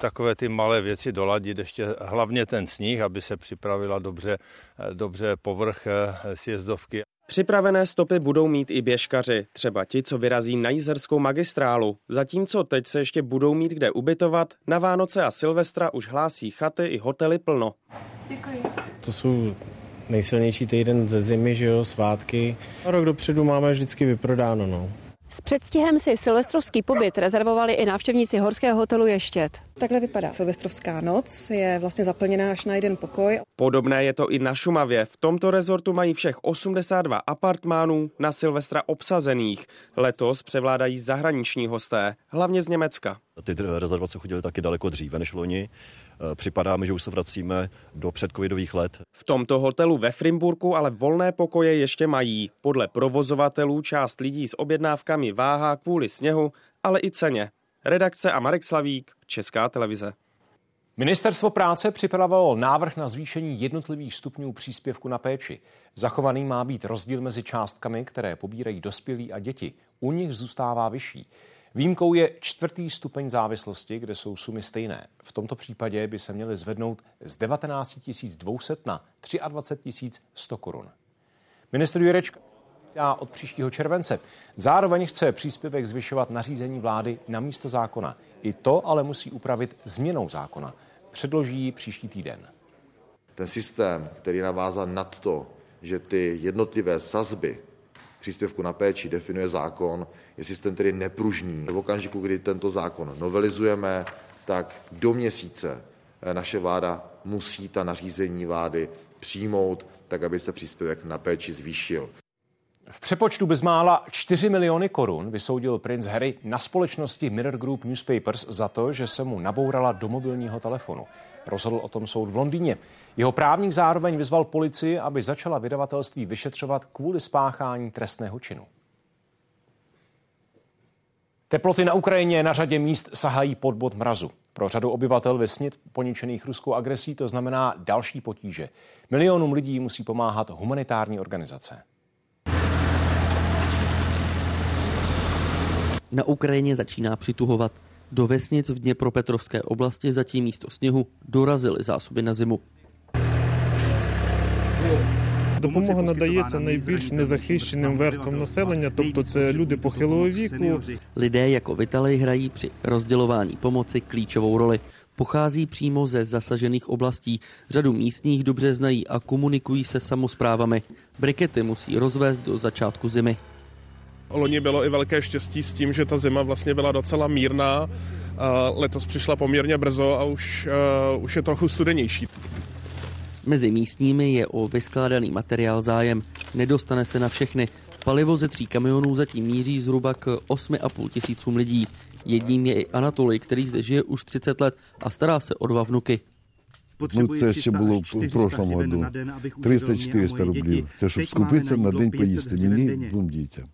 takové ty malé věci doladit, ještě hlavně ten sníh, aby se připravila dobře, dobře povrch eh, sjezdovky. Připravené stopy budou mít i běžkaři, třeba ti, co vyrazí na jízerskou magistrálu. Zatímco teď se ještě budou mít kde ubytovat, na Vánoce a Silvestra už hlásí chaty i hotely plno. Děkuji. To jsou nejsilnější týden ze zimy, že jo, svátky. A rok dopředu máme vždycky vyprodáno, no. S předstihem si silvestrovský pobyt rezervovali i návštěvníci horského hotelu Ještět. Takhle vypadá silvestrovská noc, je vlastně zaplněná až na jeden pokoj. Podobné je to i na Šumavě. V tomto rezortu mají všech 82 apartmánů na Silvestra obsazených. Letos převládají zahraniční hosté, hlavně z Německa. Ty rezervace chodily taky daleko dříve než loni. Připadá mi, že už se vracíme do předcovidových let. V tomto hotelu ve Frimburku ale volné pokoje ještě mají. Podle provozovatelů část lidí s objednávkami váhá kvůli sněhu, ale i ceně. Redakce a Marek Slavík, Česká televize. Ministerstvo práce připravilo návrh na zvýšení jednotlivých stupňů příspěvku na péči. Zachovaný má být rozdíl mezi částkami, které pobírají dospělí a děti. U nich zůstává vyšší. Výjimkou je čtvrtý stupeň závislosti, kde jsou sumy stejné. V tomto případě by se měly zvednout z 19 200 na 23 100 korun. Ministr Jurečka a od příštího července. Zároveň chce příspěvek zvyšovat nařízení vlády na místo zákona. I to ale musí upravit změnou zákona. Předloží příští týden. Ten systém, který je navázan nad to, že ty jednotlivé sazby příspěvku na péči definuje zákon, je systém tedy nepružný. V okamžiku, kdy tento zákon novelizujeme, tak do měsíce eh, naše vláda musí ta nařízení vlády přijmout, tak aby se příspěvek na péči zvýšil. V přepočtu bezmála 4 miliony korun vysoudil princ Harry na společnosti Mirror Group Newspapers za to, že se mu nabourala do mobilního telefonu. Rozhodl o tom soud v Londýně. Jeho právník zároveň vyzval policii, aby začala vydavatelství vyšetřovat kvůli spáchání trestného činu. Teploty na Ukrajině na řadě míst sahají pod bod mrazu. Pro řadu obyvatel vesnit poničených ruskou agresí to znamená další potíže. Milionům lidí musí pomáhat humanitární organizace. Na Ukrajině začíná přituhovat. Do vesnic v Dněpropetrovské oblasti zatím místo sněhu dorazily zásoby na zimu. Допомога надається найбільш незахищеним верствам населення, тобто це люди похилого віку. Lidé jako Vitalej hrají při rozdělování pomoci klíčovou roli. Pochází přímo ze zasažených oblastí. Řadu místních dobře znají a komunikují se samozprávami. Brikety musí rozvést do začátku zimy. Loni bylo i velké štěstí s tím, že ta zima vlastně byla docela mírná. Letos přišla poměrně brzo a už, uh, už je trochu studenější. Mezi místními je o vyskládaný materiál zájem. Nedostane se na všechny. Palivo ze tří kamionů zatím míří zhruba k 8,5 tisícům lidí. Jedním je i Anatolij, který zde žije už 30 let a stará se o dva vnuky. Ну, це ще було в прошлому году. 300-400 рублів. Це щоб скупитися на день поїсти мені, двом дітям.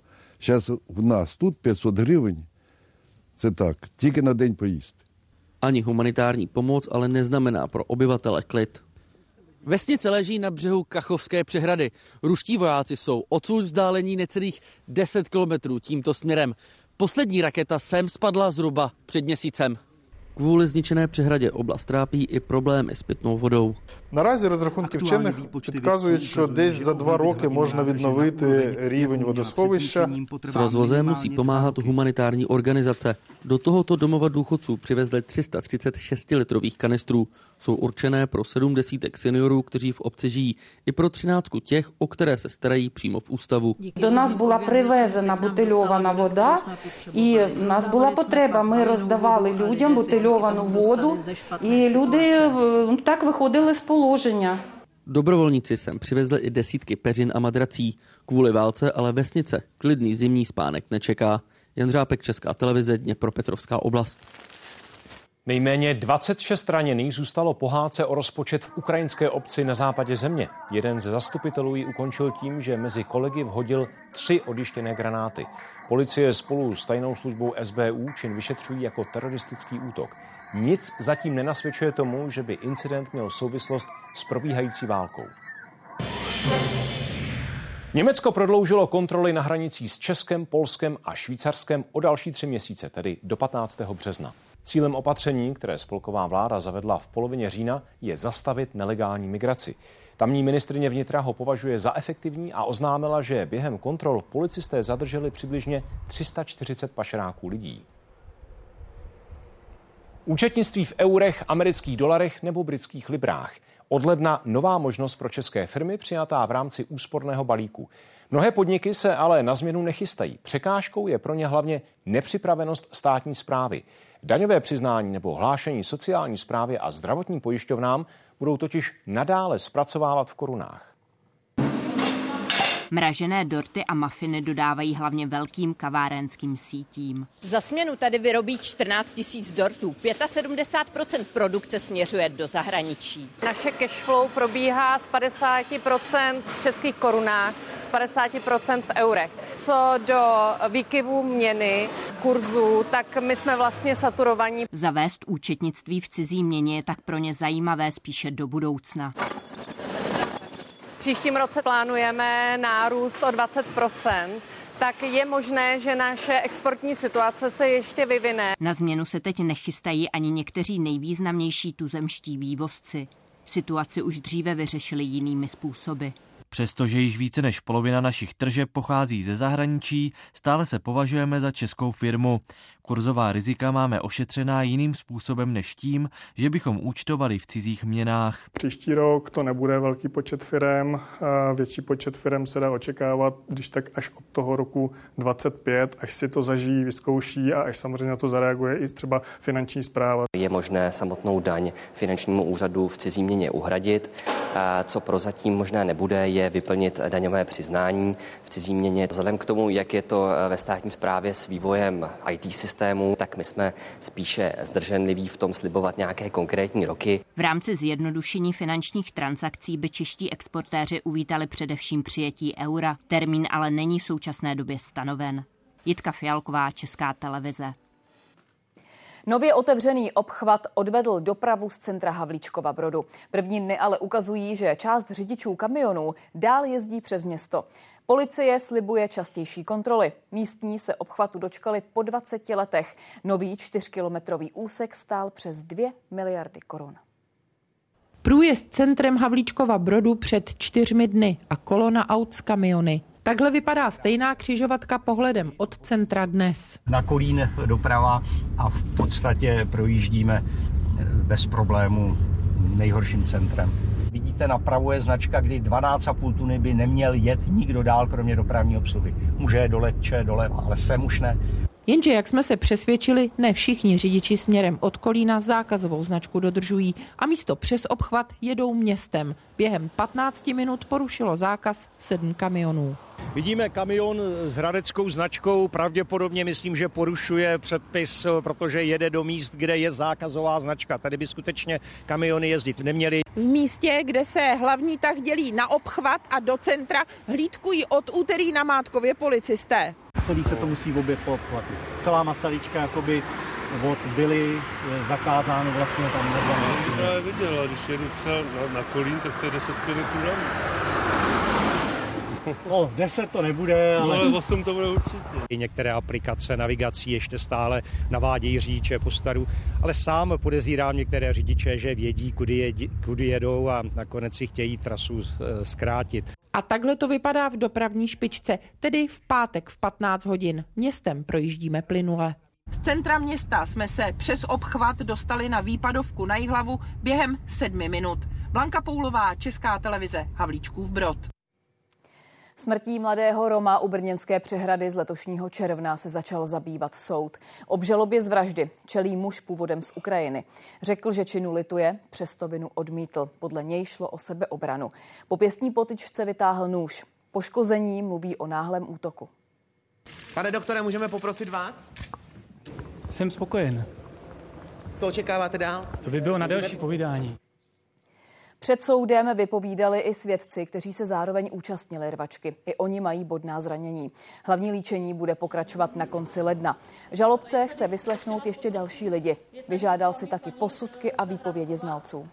Зараз у нас тут 500 гривень. Це так, тільки на день поїсти. Ani humanitární pomoc ale neznamená pro obyvatele klid. Vesnice leží na břehu Kachovské přehrady. Ruští vojáci jsou odsud vzdálení necelých 10 kilometrů tímto směrem. Poslední raketa sem spadla zhruba před měsícem. Kvůli zničené přehradě oblast trápí i problémy s pitnou vodou. Наразі розрахунки вчених підказують, що десь за два роки можна відновити рівень водосховища. S rozvozem musí pomáhat humanitární organizace. Do tohoto domova důchodců přivezli 336 litrových kanistrů. Jsou určené pro 70 seniorů, kteří v obci žijí, i pro 13 těch, o které se starají přímo v ústavu. До нас була привезена бутильована вода, і в нас була потреба. Ми роздавали людям бутильовану воду, і люди е, так виходили з položenia. Dobrovolníci sem přivezli i desítky peřin a madrací. Kvůli válce ale vesnice klidný zimní spánek nečeká. Jan Řápek, Česká televize, Dněpropetrovská oblast. Nejméně 26 raněných zůstalo pohádce o rozpočet v ukrajinské obci na západě země. Jeden ze zastupitelů ji ukončil tím, že mezi kolegy vhodil tři odištěné granáty. Policie spolu s tajnou službou SBU čin vyšetřují jako teroristický útok. Nic zatím nenasvědčuje tomu, že by incident měl souvislost s probíhající válkou. Německo prodloužilo kontroly na hranicích s Českem, Polskem a Švýcarskem o další tři měsíce, tedy do 15. března. Cílem opatření, které spolková vláda zavedla v polovině října, je zastavit nelegální migraci. Tamní ministrině vnitra ho považuje za efektivní a oznámila, že během kontrol policisté zadrželi přibližně 340 pašeráků lidí. Účetnictví v eurech, amerických dolarech nebo britských librách. Od ledna nová možnost pro české firmy přijatá v rámci úsporného balíku. Mnohé podniky se ale na změnu nechystají. Překážkou je pro ně hlavně nepřipravenost státní zprávy. Daňové přiznání nebo hlášení sociální zprávy a zdravotním pojišťovnám budou totiž nadále zpracovávat v korunách. Mražené dorty a mafiny dodávají hlavně velkým kavárenským sítím. Za směnu tady vyrobí 14 tisíc dortů. 75% produkce směřuje do zahraničí. Naše cashflow probíhá z 50% v českých korunách, z 50% v eurech. Co do výkyvů měny, kurzu, tak my jsme vlastně saturovaní. Zavést účetnictví v cizí měně je tak pro ně zajímavé spíše do budoucna. V příštím roce plánujeme nárůst o 20% tak je možné, že naše exportní situace se ještě vyvine. Na změnu se teď nechystají ani někteří nejvýznamnější tuzemští vývozci. Situaci už dříve vyřešili jinými způsoby. Přestože již více než polovina našich tržeb pochází ze zahraničí, stále se považujeme za českou firmu. Kurzová rizika máme ošetřená jiným způsobem než tím, že bychom účtovali v cizích měnách. Příští rok to nebude velký počet firm, větší počet firm se dá očekávat, když tak až od toho roku 25, až si to zažijí, vyzkouší a až samozřejmě na to zareaguje i třeba finanční zpráva. Je možné samotnou daň finančnímu úřadu v cizí měně uhradit. Co prozatím možné nebude, je vyplnit daňové přiznání v cizí měně. Vzhledem k tomu, jak je to ve státní správě s vývojem IT systému, tak my jsme spíše zdrženliví v tom slibovat nějaké konkrétní roky. V rámci zjednodušení finančních transakcí by čeští exportéři uvítali především přijetí eura. Termín ale není v současné době stanoven. Jitka Fialková, Česká televize. Nově otevřený obchvat odvedl dopravu z centra Havlíčkova Brodu. První dny ale ukazují, že část řidičů kamionů dál jezdí přes město. Policie slibuje častější kontroly. Místní se obchvatu dočkali po 20 letech. Nový čtyřkilometrový úsek stál přes 2 miliardy korun. Průjezd centrem Havlíčkova Brodu před čtyřmi dny a kolona aut z kamiony. Takhle vypadá stejná křižovatka pohledem od centra dnes. Na kolín doprava a v podstatě projíždíme bez problémů nejhorším centrem. Vidíte, napravo je značka, kdy 12,5 tuny by neměl jet nikdo dál, kromě dopravní obsluhy. Může je dole, če doleva, ale sem už ne. Jenže, jak jsme se přesvědčili, ne všichni řidiči směrem od Kolína zákazovou značku dodržují a místo přes obchvat jedou městem. Během 15 minut porušilo zákaz sedm kamionů. Vidíme kamion s hradeckou značkou, pravděpodobně myslím, že porušuje předpis, protože jede do míst, kde je zákazová značka. Tady by skutečně kamiony jezdit neměly. V místě, kde se hlavní tah dělí na obchvat a do centra, hlídkují od úterý na Mátkově policisté. Celý se to musí po obchvatu. Celá masavička jakoby od byly zakázáno vlastně tam Já právě viděl, když jedu třeba na, kolín, tak to je 10 km. *laughs* No, 10 to nebude, ale... No, ale 8 to bude určitě. I některé aplikace navigací ještě stále navádějí řidiče po staru, ale sám podezírám některé řidiče, že vědí, kudy, je, kudy jedou a nakonec si chtějí trasu zkrátit. A takhle to vypadá v dopravní špičce, tedy v pátek v 15 hodin. Městem projíždíme plynule. Z centra města jsme se přes obchvat dostali na výpadovku na Jihlavu během sedmi minut. Blanka Poulová, Česká televize, Havlíčkův Brod. Smrtí mladého Roma u Brněnské přehrady z letošního června se začal zabývat soud. Obžalobě z vraždy čelí muž původem z Ukrajiny. Řekl, že činu lituje, přesto vinu odmítl. Podle něj šlo o sebeobranu. Po pěstní potyčce vytáhl nůž. Poškození mluví o náhlém útoku. Pane doktore, můžeme poprosit vás? Jsem spokojen. Co očekáváte dál? To by bylo na další povídání. Před soudem vypovídali i svědci, kteří se zároveň účastnili rvačky. I oni mají bodná zranění. Hlavní líčení bude pokračovat na konci ledna. Žalobce chce vyslechnout ještě další lidi. Vyžádal si taky posudky a výpovědi znalců.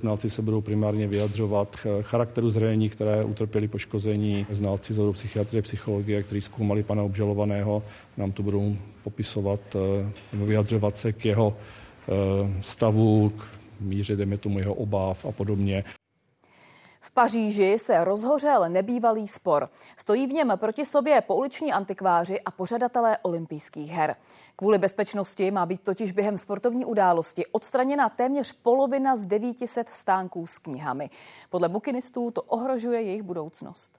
Znalci se budou primárně vyjadřovat charakteru zranění, které utrpěli poškození. Znalci z psychiatrie, psychologie, kteří zkoumali pana obžalovaného, nám to budou popisovat nebo vyjadřovat se k jeho stavu, k míře, dejme tomu jeho obáv a podobně. V Paříži se rozhořel nebývalý spor. Stojí v něm proti sobě pouliční antikváři a pořadatelé olympijských her. Kvůli bezpečnosti má být totiž během sportovní události odstraněna téměř polovina z 900 stánků s knihami. Podle bukinistů to ohrožuje jejich budoucnost.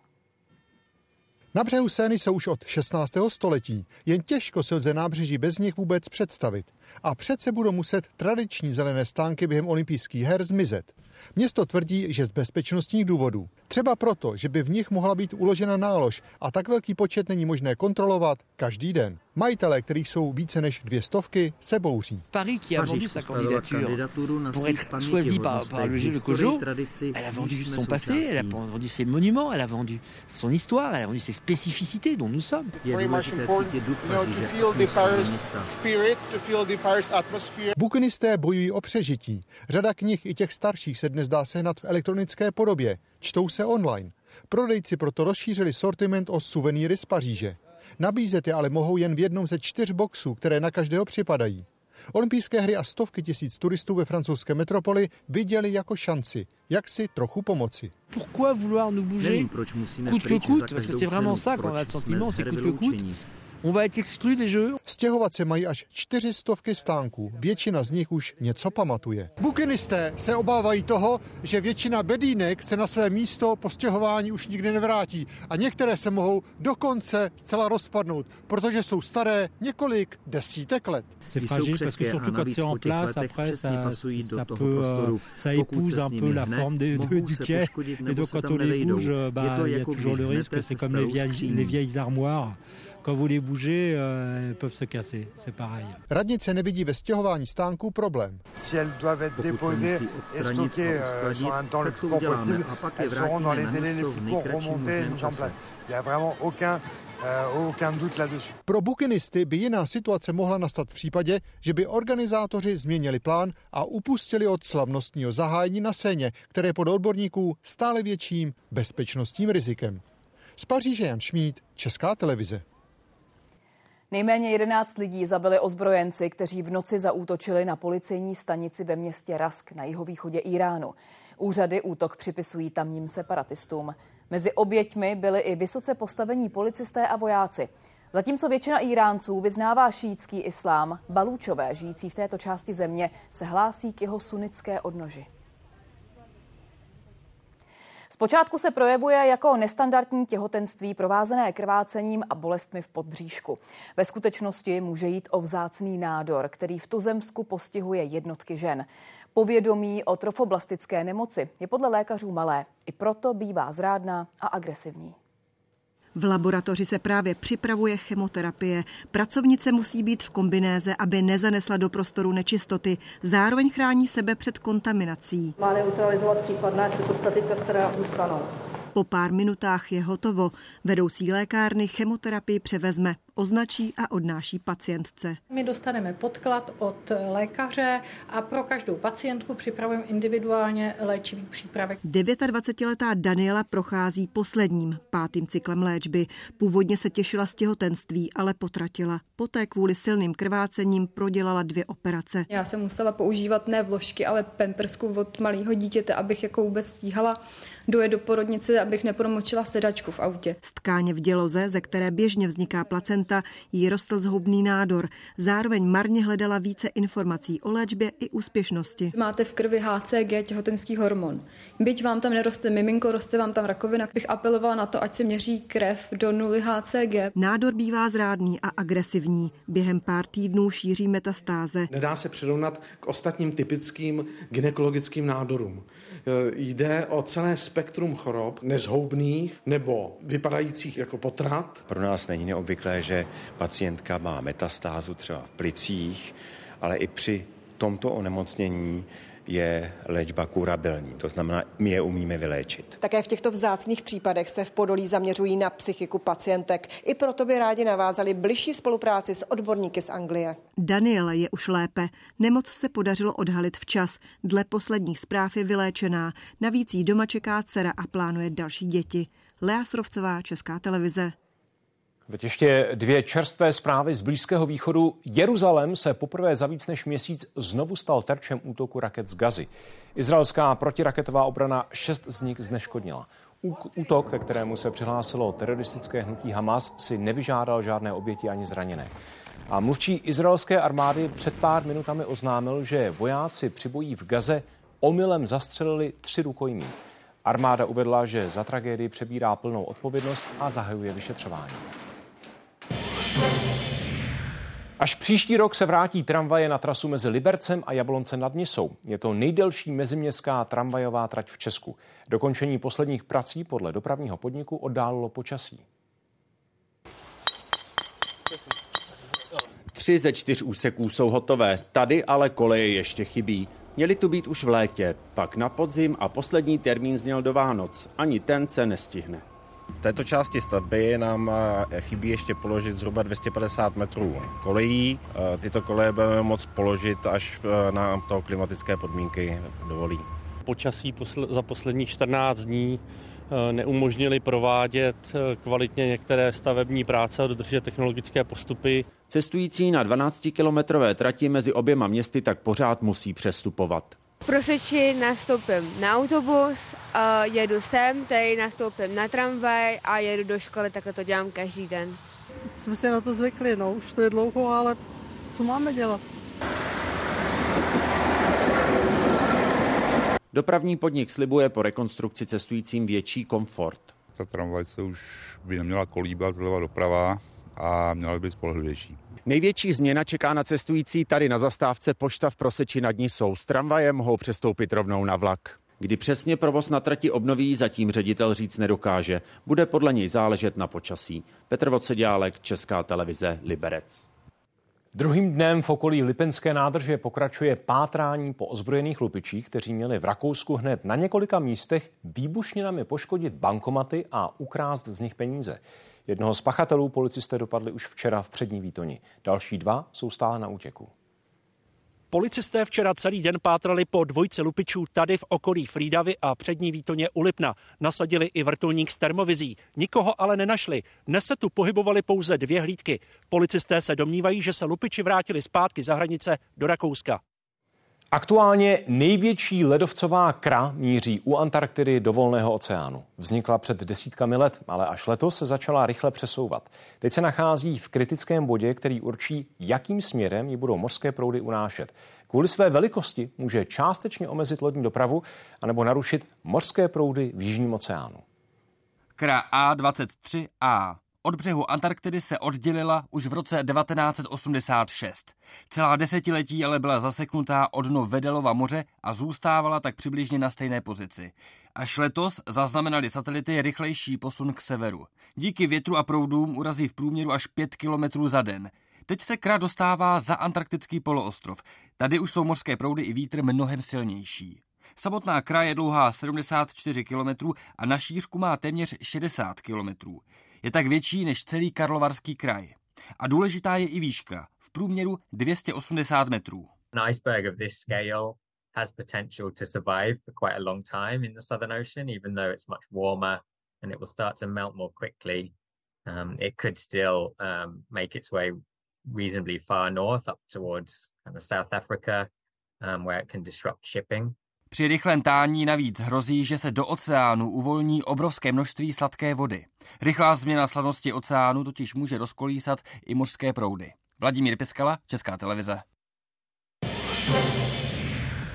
Na břehu Sény jsou už od 16. století. Jen těžko se lze nábřeží bez nich vůbec představit. A přece budou muset tradiční zelené stánky během olympijských her zmizet. Město tvrdí, že z bezpečnostních důvodů. Třeba proto, že by v nich mohla být uložena nálož a tak velký počet není možné kontrolovat každý den. Majitelé, kterých jsou více než dvě stovky, se bouří. Paris, qui a vendu sa candidature pour être choisi par, par le, le COJO, elle a vendu son passé, elle a vendu ses monuments, elle a vendu son histoire, elle a vendu ses spécificités dont nous sommes. Bukinisté bojují o přežití. Řada knih i těch starších se dnes dá sehnat v elektronické podobě. Čtou se online. Prodejci proto rozšířili sortiment o suvenýry z Paříže. Nabízet je ale mohou jen v jednom ze čtyř boxů, které na každého připadají. Olympijské hry a stovky tisíc turistů ve francouzské metropoli viděli jako šanci, jak si trochu pomoci. Pourquoi vouloir nous bouger coûte que coûte, parce que c'est vraiment ça qu'on a le sentiment, c'est coûte que coûte. On va être exclu des jeux. Stěhovat se mají až čtyři stovky stánků. Většina z nich už něco pamatuje. Bukinisté se obávají toho, že většina bedínek se na své místo po stěhování už nikdy nevrátí a některé se mohou dokonce zcela rozpadnout, protože jsou staré několik desítek let. C'est fragile parce que surtout quand c'est en place, après ça, ça peut, ça épouse un peu la forme de, de, du quai et donc quand on les bouge, bah, il y a toujours le risque, c'est comme les vieilles, les vieilles armoires quand vous les bougez, euh, elles peuvent se casser. C'est pareil. Radnice nevidí ve stěhování stánků problém. Si elles doivent être déposées et stockées euh, sur un temps le plus court possible, elles seront dans les délais les plus courts remontés mis en place. Il n'y a vraiment aucun euh, aucun doute là-dessus. Pro bukinisty by jiná situace mohla nastat v případě, že by organizátoři změnili plán a upustili od slavnostního zahájení na scéně, které je pod odborníků stále větším bezpečnostním rizikem. Z Paříže Jan Šmíd, Česká televize. Nejméně 11 lidí zabili ozbrojenci, kteří v noci zaútočili na policejní stanici ve městě Rask na jihovýchodě Iránu. Úřady útok připisují tamním separatistům. Mezi oběťmi byli i vysoce postavení policisté a vojáci. Zatímco většina Iránců vyznává šítský islám, balúčové žijící v této části země se hlásí k jeho sunnické odnoži. Zpočátku se projevuje jako nestandardní těhotenství provázené krvácením a bolestmi v podbříšku. Ve skutečnosti může jít o vzácný nádor, který v tuzemsku postihuje jednotky žen. Povědomí o trofoblastické nemoci je podle lékařů malé, i proto bývá zrádná a agresivní. V laboratoři se právě připravuje chemoterapie. Pracovnice musí být v kombinéze, aby nezanesla do prostoru nečistoty. Zároveň chrání sebe před kontaminací. Má neutralizovat případné cytostatika, které ustanou. Po pár minutách je hotovo. Vedoucí lékárny chemoterapii převezme, označí a odnáší pacientce. My dostaneme podklad od lékaře a pro každou pacientku připravujeme individuálně léčivý přípravek. 29-letá Daniela prochází posledním, pátým cyklem léčby. Původně se těšila z těhotenství, ale potratila. Poté kvůli silným krvácením prodělala dvě operace. Já jsem musela používat ne vložky, ale pempersku od malého dítěte, abych jako vůbec stíhala dojet do porodnice, abych nepromočila sedačku v autě. Z tkáně v děloze, ze které běžně vzniká placenta, jí rostl zhoubný nádor. Zároveň marně hledala více informací o léčbě i úspěšnosti. Máte v krvi HCG, těhotenský hormon. Byť vám tam neroste miminko, roste vám tam rakovina, bych apelovala na to, ať se měří krev do nuly HCG. Nádor bývá zrádný a agresivní. Během pár týdnů šíří metastáze. Nedá se přirovnat k ostatním typickým gynekologickým nádorům. Jde o celé spektrum chorob, nezhoubných nebo vypadajících jako potrat. Pro nás není neobvyklé, že pacientka má metastázu třeba v plicích, ale i při tomto onemocnění je léčba kurabilní, to znamená, my je umíme vyléčit. Také v těchto vzácných případech se v Podolí zaměřují na psychiku pacientek. I proto by rádi navázali bližší spolupráci s odborníky z Anglie. Daniele je už lépe. Nemoc se podařilo odhalit včas. Dle posledních zpráv je vyléčená. Navíc jí doma čeká dcera a plánuje další děti. Lea Srovcová, Česká televize. Teď ještě dvě čerstvé zprávy z Blízkého východu. Jeruzalém se poprvé za víc než měsíc znovu stal terčem útoku raket z Gazy. Izraelská protiraketová obrana šest z nich zneškodnila. Útok, ke kterému se přihlásilo teroristické hnutí Hamas, si nevyžádal žádné oběti ani zraněné. A mluvčí izraelské armády před pár minutami oznámil, že vojáci při bojí v Gaze omylem zastřelili tři rukojmí. Armáda uvedla, že za tragédii přebírá plnou odpovědnost a zahajuje vyšetřování. Až příští rok se vrátí tramvaje na trasu mezi Libercem a Jabloncem nad Nisou. Je to nejdelší meziměstská tramvajová trať v Česku. Dokončení posledních prací podle dopravního podniku oddálilo počasí. Tři ze čtyř úseků jsou hotové, tady ale koleje ještě chybí. Měly tu být už v létě, pak na podzim a poslední termín zněl do Vánoc. Ani ten se nestihne. V této části stavby nám eh, chybí ještě položit zhruba 250 metrů kolejí. Eh, tyto koleje budeme moct položit, až eh, nám to klimatické podmínky dovolí. Počasí za poslední 14 dní neumožnili provádět kvalitně některé stavební práce a dodržet technologické postupy. Cestující na 12-kilometrové trati mezi oběma městy tak pořád musí přestupovat. V Proseči nastoupím na autobus, a jedu sem, tady nastoupím na tramvaj a jedu do školy, takhle to dělám každý den. Jsme si na to zvykli, no, už to je dlouho, ale co máme dělat? Dopravní podnik slibuje po rekonstrukci cestujícím větší komfort. Ta tramvaj se už by neměla kolíbat zleva doprava a měla by být spolehlivější. Největší změna čeká na cestující tady na zastávce Pošta v Proseči nad Nisou. S tramvajem mohou přestoupit rovnou na vlak. Kdy přesně provoz na trati obnoví, zatím ředitel říct nedokáže. Bude podle něj záležet na počasí. Petr Voceďálek, Česká televize, Liberec. Druhým dnem v okolí Lipenské nádrže pokračuje pátrání po ozbrojených lupičích, kteří měli v Rakousku hned na několika místech výbušninami poškodit bankomaty a ukrást z nich peníze. Jednoho z pachatelů policisté dopadli už včera v přední výtoni. Další dva jsou stále na útěku. Policisté včera celý den pátrali po dvojce lupičů tady v okolí Frýdavy a přední výtoně u Lipna. Nasadili i vrtulník s termovizí. Nikoho ale nenašli. Dnes se tu pohybovaly pouze dvě hlídky. Policisté se domnívají, že se lupiči vrátili zpátky za hranice do Rakouska. Aktuálně největší ledovcová kra míří u Antarktidy do volného oceánu. Vznikla před desítkami let, ale až letos se začala rychle přesouvat. Teď se nachází v kritickém bodě, který určí, jakým směrem ji budou mořské proudy unášet. Kvůli své velikosti může částečně omezit lodní dopravu anebo narušit mořské proudy v Jižním oceánu. Kra A23A od břehu Antarktidy se oddělila už v roce 1986. Celá desetiletí ale byla zaseknutá od dno Vedelova moře a zůstávala tak přibližně na stejné pozici. Až letos zaznamenali satelity rychlejší posun k severu. Díky větru a proudům urazí v průměru až 5 km za den. Teď se Kra dostává za antarktický poloostrov. Tady už jsou mořské proudy i vítr mnohem silnější. Samotná kraj je dlouhá 74 km a na šířku má téměř 60 km. Je tak větší než celý Karlovarský kraj. A důležitá je i výška, v průměru 280 metrů. An iceberg of this scale has potential to survive for quite a long time in the Southern Ocean, even though it's much warmer and it will start to melt more quickly. Um, it could still um, make its way reasonably far north up towards kind of South Africa, um, where it can disrupt shipping. Při rychlém tání navíc hrozí, že se do oceánu uvolní obrovské množství sladké vody. Rychlá změna sladnosti oceánu totiž může rozkolísat i mořské proudy. Vladimír Piskala, Česká televize.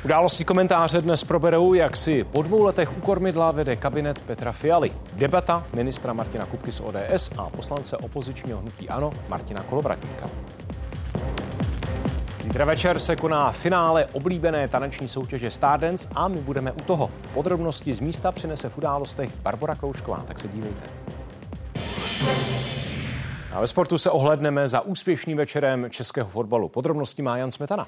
Události komentáře dnes proberou, jak si po dvou letech u kormidla vede kabinet Petra Fialy. Debata ministra Martina Kupky z ODS a poslance opozičního hnutí ANO Martina Kolobratníka. Zítra večer se koná finále oblíbené taneční soutěže Stardance a my budeme u toho. Podrobnosti z místa přinese v událostech Barbara Kroušková, tak se dívejte. A ve sportu se ohledneme za úspěšným večerem českého fotbalu. Podrobnosti má Jan Smetana.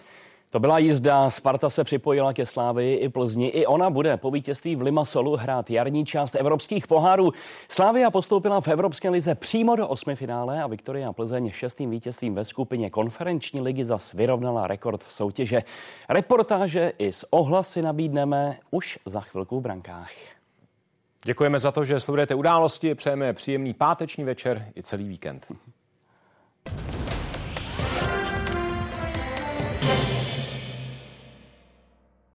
To byla jízda. Sparta se připojila ke Slávii i Plzni. I ona bude po vítězství v Limasolu hrát jarní část evropských pohárů. Slávia postoupila v Evropské lize přímo do osmi finále a Viktoria Plzeň šestým vítězstvím ve skupině konferenční ligy zas vyrovnala rekord soutěže. Reportáže i s ohlasy nabídneme už za chvilku v brankách. Děkujeme za to, že sledujete události. Přejeme příjemný páteční večer i celý víkend. *laughs*